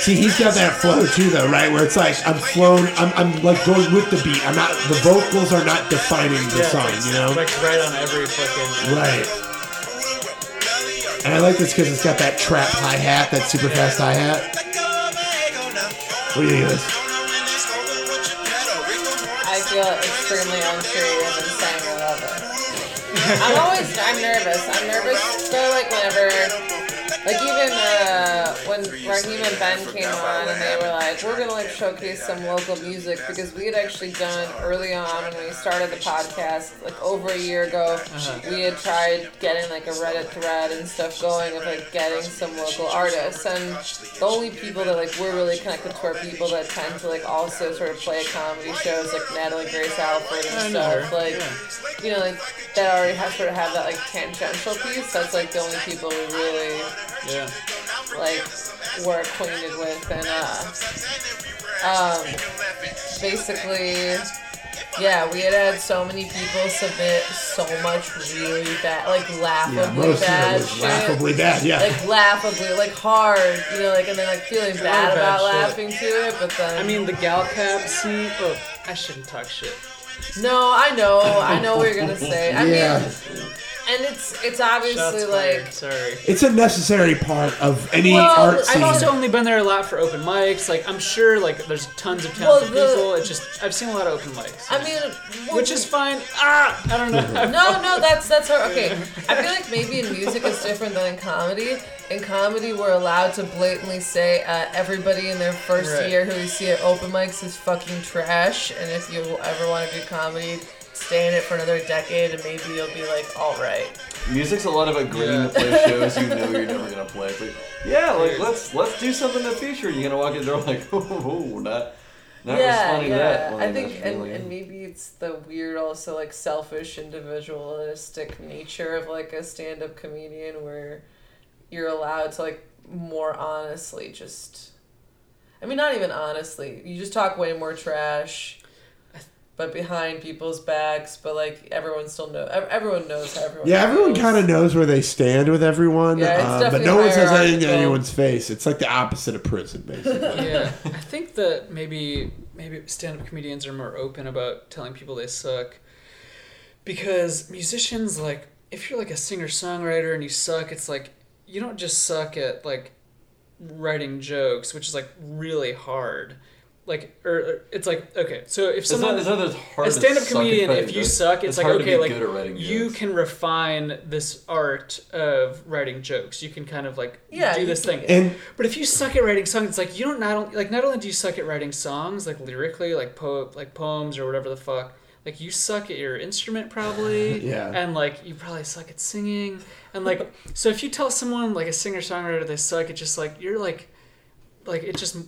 See, he's got that flow too, though, right? Where it's like I'm flown, I'm, I'm like going with the beat. I'm not. The vocals are not defining the Yeah, song, you know? Like right on every fucking. Right. And I like this because it's got that trap hi hat, that super fast hi hat. What do you think of this? I feel extremely uncreative and saying I love it. I'm always I'm nervous. I'm nervous though like whenever like even uh, when Raheem and Ben came on and they were like, we're gonna like showcase some local music because we had actually done early on when we started the podcast, like over a year ago, we had tried getting like a Reddit thread and stuff going of like getting some local artists. And the only people that like we're really connected to are people that tend to like also sort of play comedy shows like Natalie Grace Alford and stuff like yeah. you know like that already have sort of have that like tangential piece. That's like the only people we really Yeah. like were acquainted with and uh um basically yeah we had had so many people submit so much really bad like laughably Yeah, most of it bad was shit. laughably bad, yeah. like laughably like hard you know like and then like feeling bad bad about shit. laughing to it but then I mean, the gal cab scene. Oh, I shouldn't talk shit. no I know I know what you're gonna say I Yeah. mean and it's it's obviously Shots like fired, Sorry. It's a necessary part of any Well, art I've scene. also only been there a lot for open mics. Like I'm sure, like there's tons of Well, talented the- people. It's just I've seen a lot of open mics, I mean which is fine. Ah, I don't know. no, no, that's that's her. Okay, I feel like maybe in music it's different than in comedy. In comedy, we're allowed to blatantly say uh, everybody in their first Right. year who we see at open mics is fucking trash, and if you ever want to do comedy, stay in it for another decade, and maybe you'll be like, all right. Music's a lot of agreeing to play shows you know you're never gonna play. It's like, yeah, like let's let's do something in the future. You're gonna walk in the door like, oh, not not yeah, responding yeah. to that. Well, I think, and, really- and maybe it's the weird, also like selfish, individualistic nature of like a stand-up comedian, where you're allowed to like more honestly just. I mean, not even honestly. You just talk way more trash, but behind people's backs. But like everyone still knows. Everyone knows how everyone. Yeah, everyone kind of knows where they stand with everyone, Yeah, it's um, but no one says anything to anyone's face. It's like the opposite of prison, basically. yeah, I think that maybe maybe stand-up comedians are more open about telling people they suck because musicians like if you're like a singer-songwriter and you suck, it's like you don't just suck at like writing jokes, which is like really hard. Like, or or it's like okay, so if It's someone not- it's not it's hard a to stand-up suck comedian, if you suck, it's, It's like hard to okay, be like good at writing you jokes. can refine this art of writing jokes. You can kind of like Yeah, do this thing. And- but if you suck at writing songs, it's like you don't not only, like not only do you suck at writing songs like lyrically, like po like poems or whatever the fuck. Like you suck at your instrument probably, Yeah. and like you probably suck at singing, and like so if you tell someone like a singer songwriter they suck, it's just like you're like, like it's just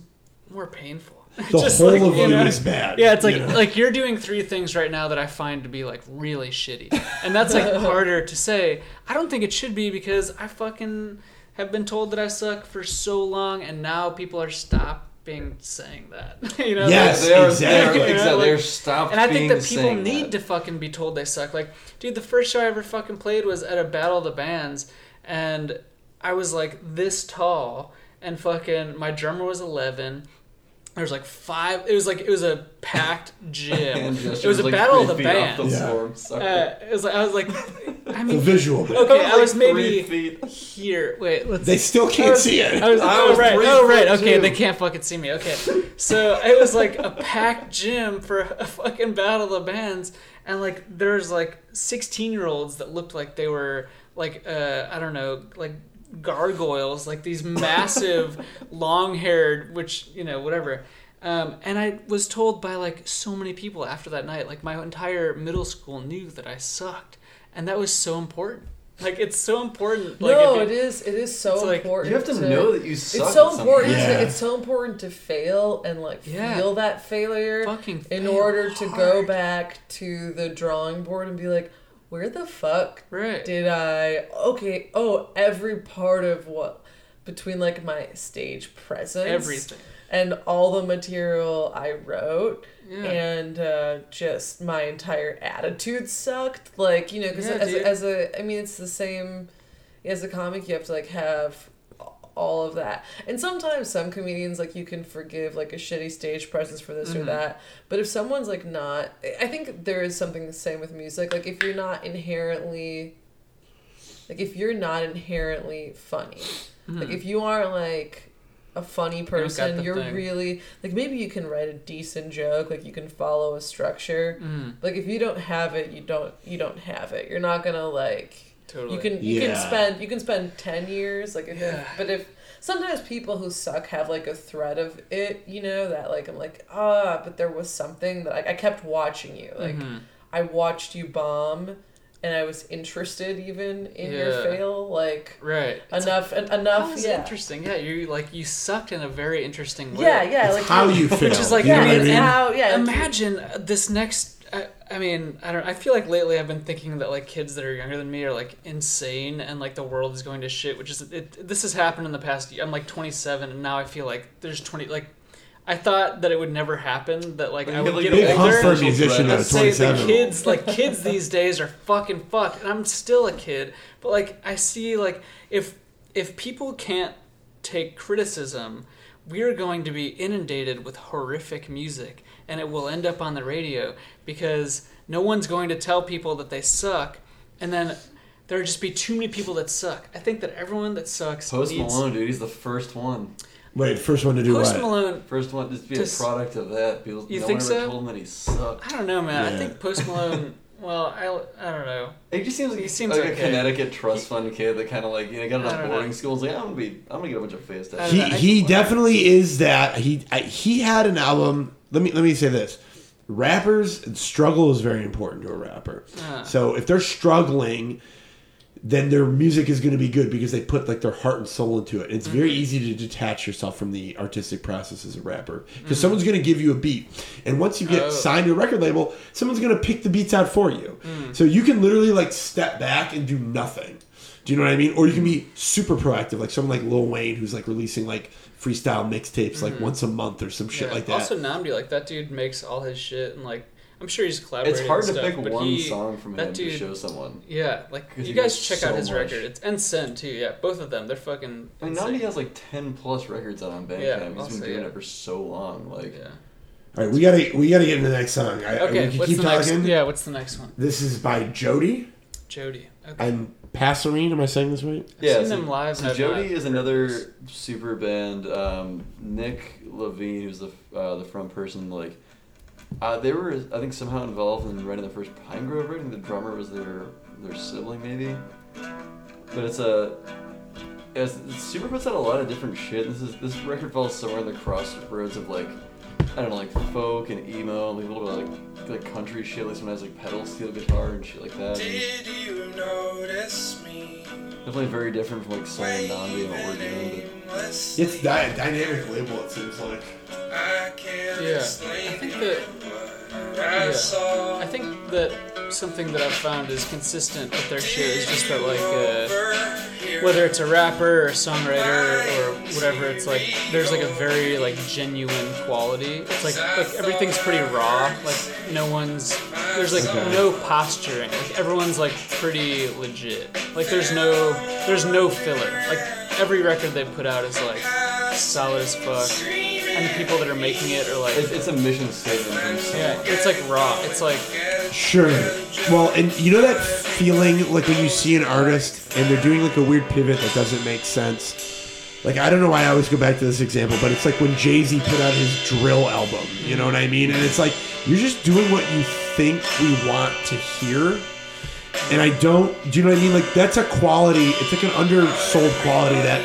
more painful. The Just whole like, of you you know? is bad. Yeah, it's like you know? like you're doing three things right now that I find to be like really shitty, and that's like harder to say. I don't think it should be because I fucking have been told that I suck for so long, and now people are stopping saying that. you know? Yes, They are- exactly. they are- You know, exactly. They're stopped And I think being that people need that. to fucking be told they suck. Like, dude, the first show I ever fucking played was at a Battle of the Bands, and I was like this tall, and fucking my drummer was eleven. There was like five. It was like it was a packed gym. It gesture was a like battle of the feet off bands. the floor. Sorry. Uh, it was like I was like, I mean, The visual bit. Okay, I Like was three maybe feet. here. Wait, let's. They still can't was- see it. I was, I oh right, three oh right, okay, two. they can't fucking see me. Okay, so it was like a packed gym for a fucking battle of the bands, and like there's like 16 year olds that looked like they were like uh I don't know like gargoyles, like these massive, long haired, which you know whatever. Um, and I was told by like so many people after that night, like my entire middle school knew that I sucked, and that was so important. Like it's so important. Like, no, if it you- is. It is so It's like- important. You have to know that you suck It's so important. Yeah. To, it's so important to fail and like Yeah. feel that failure Fucking in fail order to go back to the drawing board and be like, where the fuck Right. did I? Okay. Oh, every part of what between like my stage presence, Everything. and all the material I wrote. Yeah. And uh, just my entire attitude sucked. Like you know, because Yeah, as, as a, I mean, it's the same as a comic. You have to like have all of that. And sometimes some comedians like you can forgive like a shitty stage presence for this or Mhm. that. But if someone's like not, I think there is something the same with music. Like if you're not inherently, like if you're not inherently funny, like if you aren't like a funny person, you're thing. really like maybe you can write a decent joke, like you can follow a structure. Mm. Like if you don't have it, you don't you don't have it. You're not gonna like Totally. you can you Yeah. can spend you can spend ten years like if, Yeah. but if sometimes people who suck have like a thread of it, you know that like I'm like ah, but there was something that I, I kept watching you like Mhm. I watched you bomb, and I was interested even in your fail like Right. Enough en- That enough was yeah interesting. Yeah, you like you sucked in a very interesting way. yeah yeah It's like how you feel. Which is like you yeah, I mean? how yeah Imagine uh, this next. I, I mean, I don't. I feel like lately I've been thinking that like kids that are younger than me are like insane, and like the world is going to shit. Which is it. This has happened in the past. I'm like 27, and now I feel like there's 20. Like, I thought that it would never happen. That like I would get like, the older. for a musician at Let's say the 27. kids, like kids these days, are fucking fucked, and I'm still a kid. But like, I see like if if people can't take criticism, we are going to be inundated with horrific music, and it will end up on the radio because no one's going to tell people that they suck, and then there'll just be too many people that suck. I think that everyone that sucks Post needs Malone, dude, he's the first one. Wait, first one to do it. Post what? Malone. First one, just be Just- a product of that. People, You no think one ever so? told him that he sucked. I don't know, man. I think Post Malone. well, I, I don't know. He just seems like He seems like okay. a Connecticut trust fund kid that kind of like you know got I out of boarding know. school. and was like, I'm gonna be, I'm gonna get a bunch of face tattoos. He he definitely is that. He I, he had an album. Let me let me say this: rappers struggle is very important to a rapper. Ah. So if they're struggling, then their music is going to be good because they put like their heart and soul into it. And it's very Mm-hmm. easy to detach yourself from the artistic process as a rapper because Mm. someone's going to give you a beat, and once you get Oh. signed to a record label, someone's going to pick the beats out for you. Mm. So you can literally like step back and do nothing. Do you know what I mean? Or you can be super proactive, like someone like Lil Wayne, who's like releasing like freestyle mixtapes like once a month or some shit Mm-hmm. Yeah. like that. Also, Nnamdi, like that dude makes all his shit, and like I'm sure he's collaborating. It's hard and to stuff, pick one he- song from that him dude, to show someone. Yeah, like you guys check so out his much. record. It's and Sen too. Yeah, both of them. They're fucking. I mean, insane. Nnamdi has like ten plus records out on Bandcamp. Yeah, He's also, been doing yeah. it for so long. Like, Yeah. All right, we gotta we gotta get into the next song. I, Okay, we can what's keep the talking. next? Yeah, what's the next one? This is by Jodi Jodi. Okay. and Passerine. Am I saying this right? yeah, seen so, them live So and I've Jodi not is another Sooper band. Um, Nick Levine, who's the uh, the front person, like uh, they were I think somehow involved in writing the first Pinegrove record. I think the drummer was their their sibling maybe. But it's a it's, it's Sooper puts out a lot of different shit. This is this record falls somewhere in the crossroads of like I don't know like folk and emo, like a little bit of like like country shit. Like sometimes like pedal steel guitar and shit like that. And Did you notice me? definitely very different from like Soul and Nnamdi and what we're doing. But It's dy- dynamic label. It seems like. I can't Yeah, I think that. Yeah, I think that something that I've found is consistent with their shit is just that like uh, whether it's a rapper or a songwriter or whatever, it's like there's like a very like genuine quality. It's like like everything's pretty raw. Like no one's there's like Okay. no posturing. Like everyone's like pretty legit. Like there's no there's no filler. Like every record they put out is like solid as fuck. And the people that are making it are like It's, it's a mission statement. from yeah, it's like raw. It's like Sure. Well, and you know that feeling like when you see an artist and they're doing like a weird pivot that doesn't make sense. Like I don't know why I always go back to this example, but it's like when Jay Z put out his drill album. You know what I mean? And it's like you're just doing what you think we want to hear. And I don't. Do you know what I mean? Like that's a quality. It's like an undersold quality that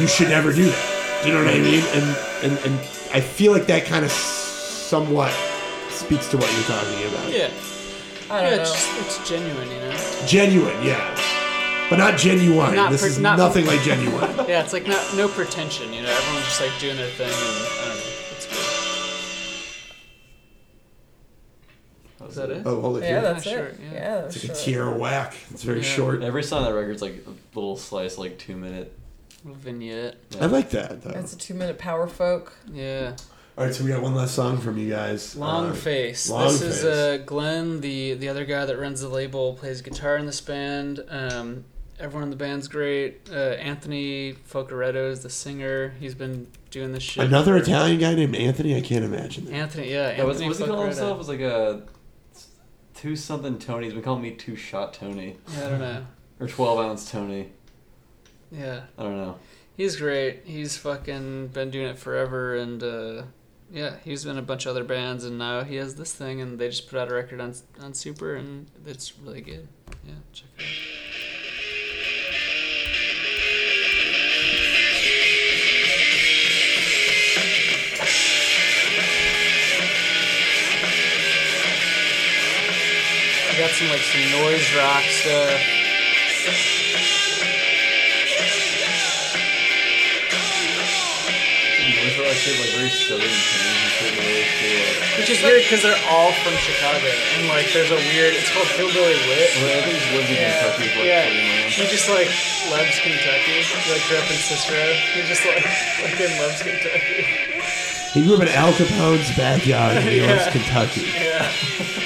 you should never do that. Do you know what I mean? And and and I feel like that kind of somewhat speaks to what you're talking about. yeah. I don't yeah, know. it's, it's genuine, you know. Genuine, yeah. But not genuine. Not this per- is not- nothing like genuine. Yeah, it's like not no pretension, you know. Everyone's just like doing their thing, and I don't know. It's good. Is that it? Oh, hold it Yeah, here. that's Yeah, it. sure, yeah. Yeah, that's It's like a short. tier whack. It's very Yeah. short. Every song on that record's like a little slice, like two minute. Little vignette. I like that though. It's a two-minute power folk. Yeah. All right, so we got one last song from you guys. Long Uh, Face. Long this Face. is uh, Glenn, the the other guy that runs the label, plays guitar in this band. Um, everyone in the band's great. Uh, Anthony Focaretto is the singer. He's been doing this shit. Another for- Italian guy named Anthony. I can't imagine that. Anthony, yeah. Yeah, what's, Anthony what's he call himself? It was like a two something Tony. He's been calling me two shot Tony. Yeah, I don't know. Or twelve ounce Tony. Yeah. I don't know. He's great. He's fucking been doing it forever, and uh, yeah, he's been in a bunch of other bands, and now he has this thing, and they just put out a record on on Sooper, and it's really good. Yeah, check it out. I got some like some noise rock stuff. Voice shit, like very southern and shit. Really cool. Which is weird because they're all from Chicago, and like there's a weird. It's called Hillbilly Wit. Well, I think he's lived in Yeah, Kentucky for like yeah. 40 months. He just like loves Kentucky. He like grew up in Cicero. He just like fucking loves Kentucky. He grew up in Al Capone's backyard in he loves Yeah. Kentucky. Yeah.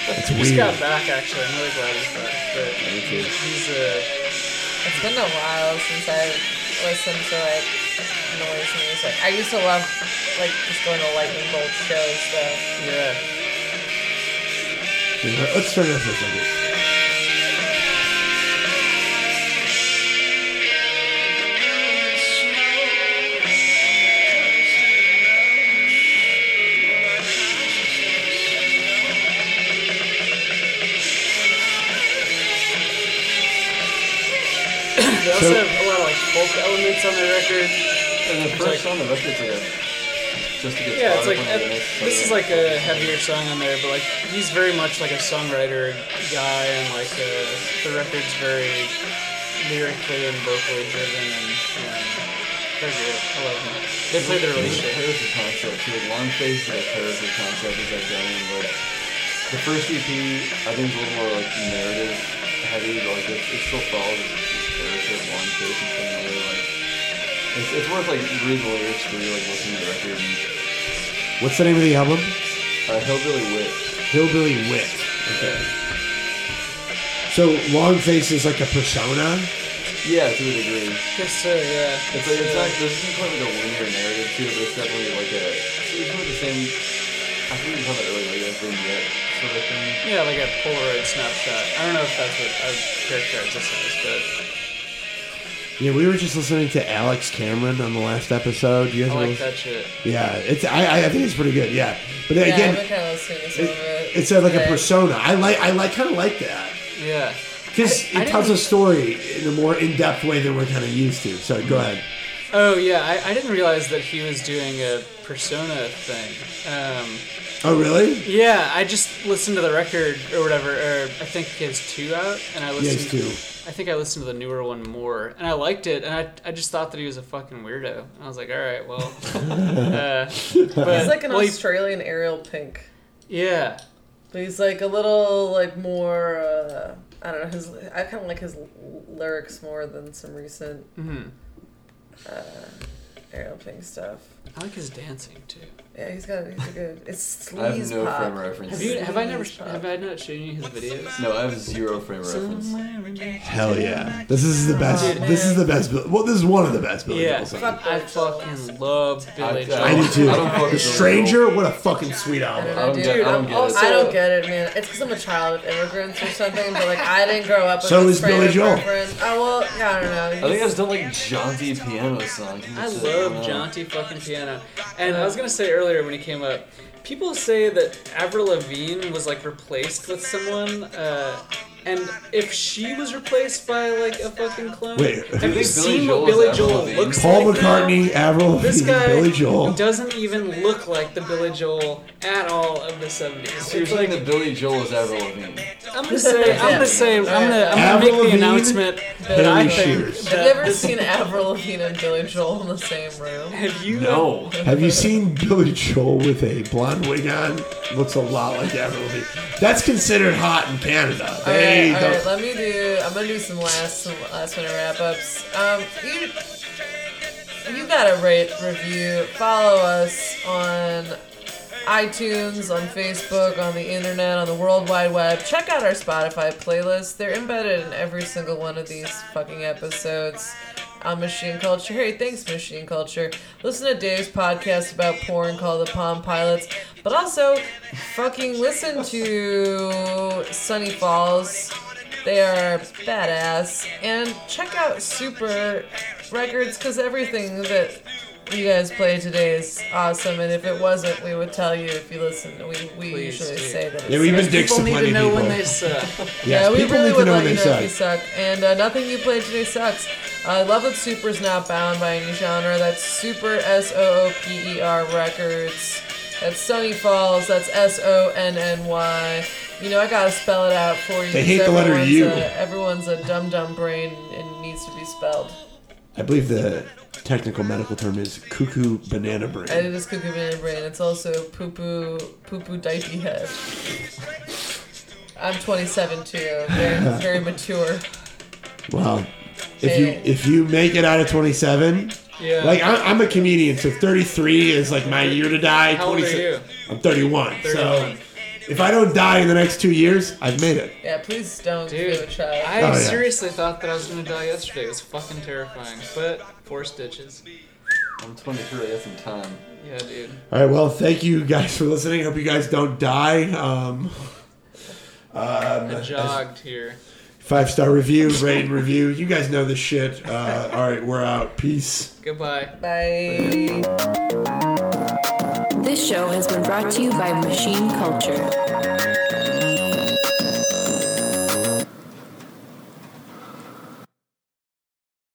That's he just got back actually. I'm really glad he's back. But he's uh, It's been a while since I listened to like noise music. I used to love like just going to lightning bolt shows though. yeah. Yeah, Let's turn it up for a second. They also So- have a lot of like folk elements on their record. And the first song on the record's like a just a guitar. Yeah, it's like uh, a this is like a heavier song on there, but like he's very much like a songwriter guy, and like uh, the record's very lyrically and vocally driven, and they're good. I love them. They play the It's a relationship. character concept too. Like long face is like a character concept is like going like the first EP I think is a little more like narrative heavy, but like it, it still follows this, character of long face and like it's, it's worth like reading the lyrics for you like listening to the record What's the name of the album? uh, Hillbilly Wit. Hillbilly Wit. Okay. So Long Face is like a persona. Yeah, to a degree. Guess so, yeah. It's like it's not there's isn't quite like a linear narrative to it, but it's definitely like a it's, it's really the same I think we were talking about earlier, like a vignette sort of thing. Yeah, like a Polaroid snapshot. I don't know if that's what I would characterize this as, but Yeah, we were just listening to Alex Cameron on the last episode. You guys I like that shit. Yeah, it's I, I think it's pretty good. Yeah, but Yeah, again, been kind of listening to some of it. it's a, like a persona. I like I like kind of like that Yeah. because it tells a story in a more in depth way than we're kind of used to. So go ahead. Oh yeah, I, I didn't realize that he was doing a persona thing. Um, Oh really? yeah, I just listened to the record or whatever, or I think he has two out, and I He has listened. two. I think I listened to the newer one more, and I liked it, and I, I just thought that he was a fucking weirdo. And I was like, all right, well, uh, but He's like an well, he- Australian Ariel Pink. yeah, But he's like a little like more. Uh, I don't know. His I kind of like his l- lyrics more than some recent hmm uh, Ariel Pink stuff. I like his dancing too. Yeah, he's got he's a good. It's sleaze I have no pop. frame reference. Have you? Have I never? Pop. Have I not shown you his videos? No, I have zero frame reference. Hell yeah! This is the best. Dude, this is the best. Well, this is one of the best Billy Yeah, Joel songs. Fuck I fucking love Billy Joel. I do too. I don't the Stranger, what a fucking sweet album. I I don't Dude, get. I don't get also- it. I don't get it, man. It's because I'm a child of immigrants or something, but like I didn't grow up with So is Billy Joel. reference. Oh well, yeah, I don't know. I think I just don't like jaunty piano songs. I love jaunty fucking piano. And I was gonna say earlier when he came up, people say that Avril Lavigne was like replaced with someone, uh, and if she was replaced by like a fucking clone, Wait, have who- you think Billy seen Joel what is Billy Joel Lavigne? looks Paul like? Paul McCartney, Avril This Lavigne, guy Billy Joel. doesn't even look like the Billy Joel at all of the 70s. So you're saying like, that Billy Joel is Avril Lavigne? I'm gonna say, I'm gonna say, I'm gonna, I'm gonna Avril make the Lavigne, announcement that Billy I think Shears. Have you ever seen Avril Lavigne and Billy Joel in the same room? Have you? No. Have you seen Billy Joel with a blonde wig on? Looks a lot like Avril Lavigne. That's considered hot in Canada. All They right, all right. don't- Let me do. I'm gonna do some last, some last minute wrap ups. Um, you, you gotta rate, review, follow us on iTunes, on Facebook, on the internet, on the World Wide Web. Check out our Spotify playlist. They're embedded in every single one of these fucking episodes on Machine Culture. Hey, thanks, Machine Culture. Listen to Dave's podcast about porn called The Palm Pilots, but also fucking listen to Sonny Falls. They are badass. And check out Sooper Records because everything that you guys play today is awesome. And if it wasn't, we would tell you if you listen. We, we Please usually do. say that it's Yeah, we've been People dicks to need plenty to know people. when they suck. Yes, yeah, we people really need to would know let when you they know if you suck. suck. And uh, nothing you play today sucks. Uh, Love with Sooper is not bound by any genre. That's Sooper S O O P E R Records. That's Sonny Falls. That's S O N N Y. You know, I gotta spell it out for you. They hate the letter everyone's U. A, everyone's a dumb dumb brain and needs to be spelled. I believe the technical medical term is cuckoo banana brain. And it is cuckoo banana brain. It's also poo poo poo poo diaper head. I'm 27 too. Very very mature. Well, if you if you make it out of 27, Yeah. like I'm, I'm a comedian, so 33 is like my year to die. How old are you? I'm 31. 31. So if I don't die in the next two years, I've made it. Yeah, please don't Dude, give it a try. I Oh, yeah. seriously thought that I was gonna die yesterday. It was fucking terrifying. But four stitches. I'm 23. I got some time. Yeah, dude. All right. Well, thank you guys for listening. Hope you guys don't die. Um, I jogged here. five star review, rate and review. You guys know this shit. Uh, all right, we're out. Peace. Goodbye. Bye. This show has been brought to you by Machine Culture.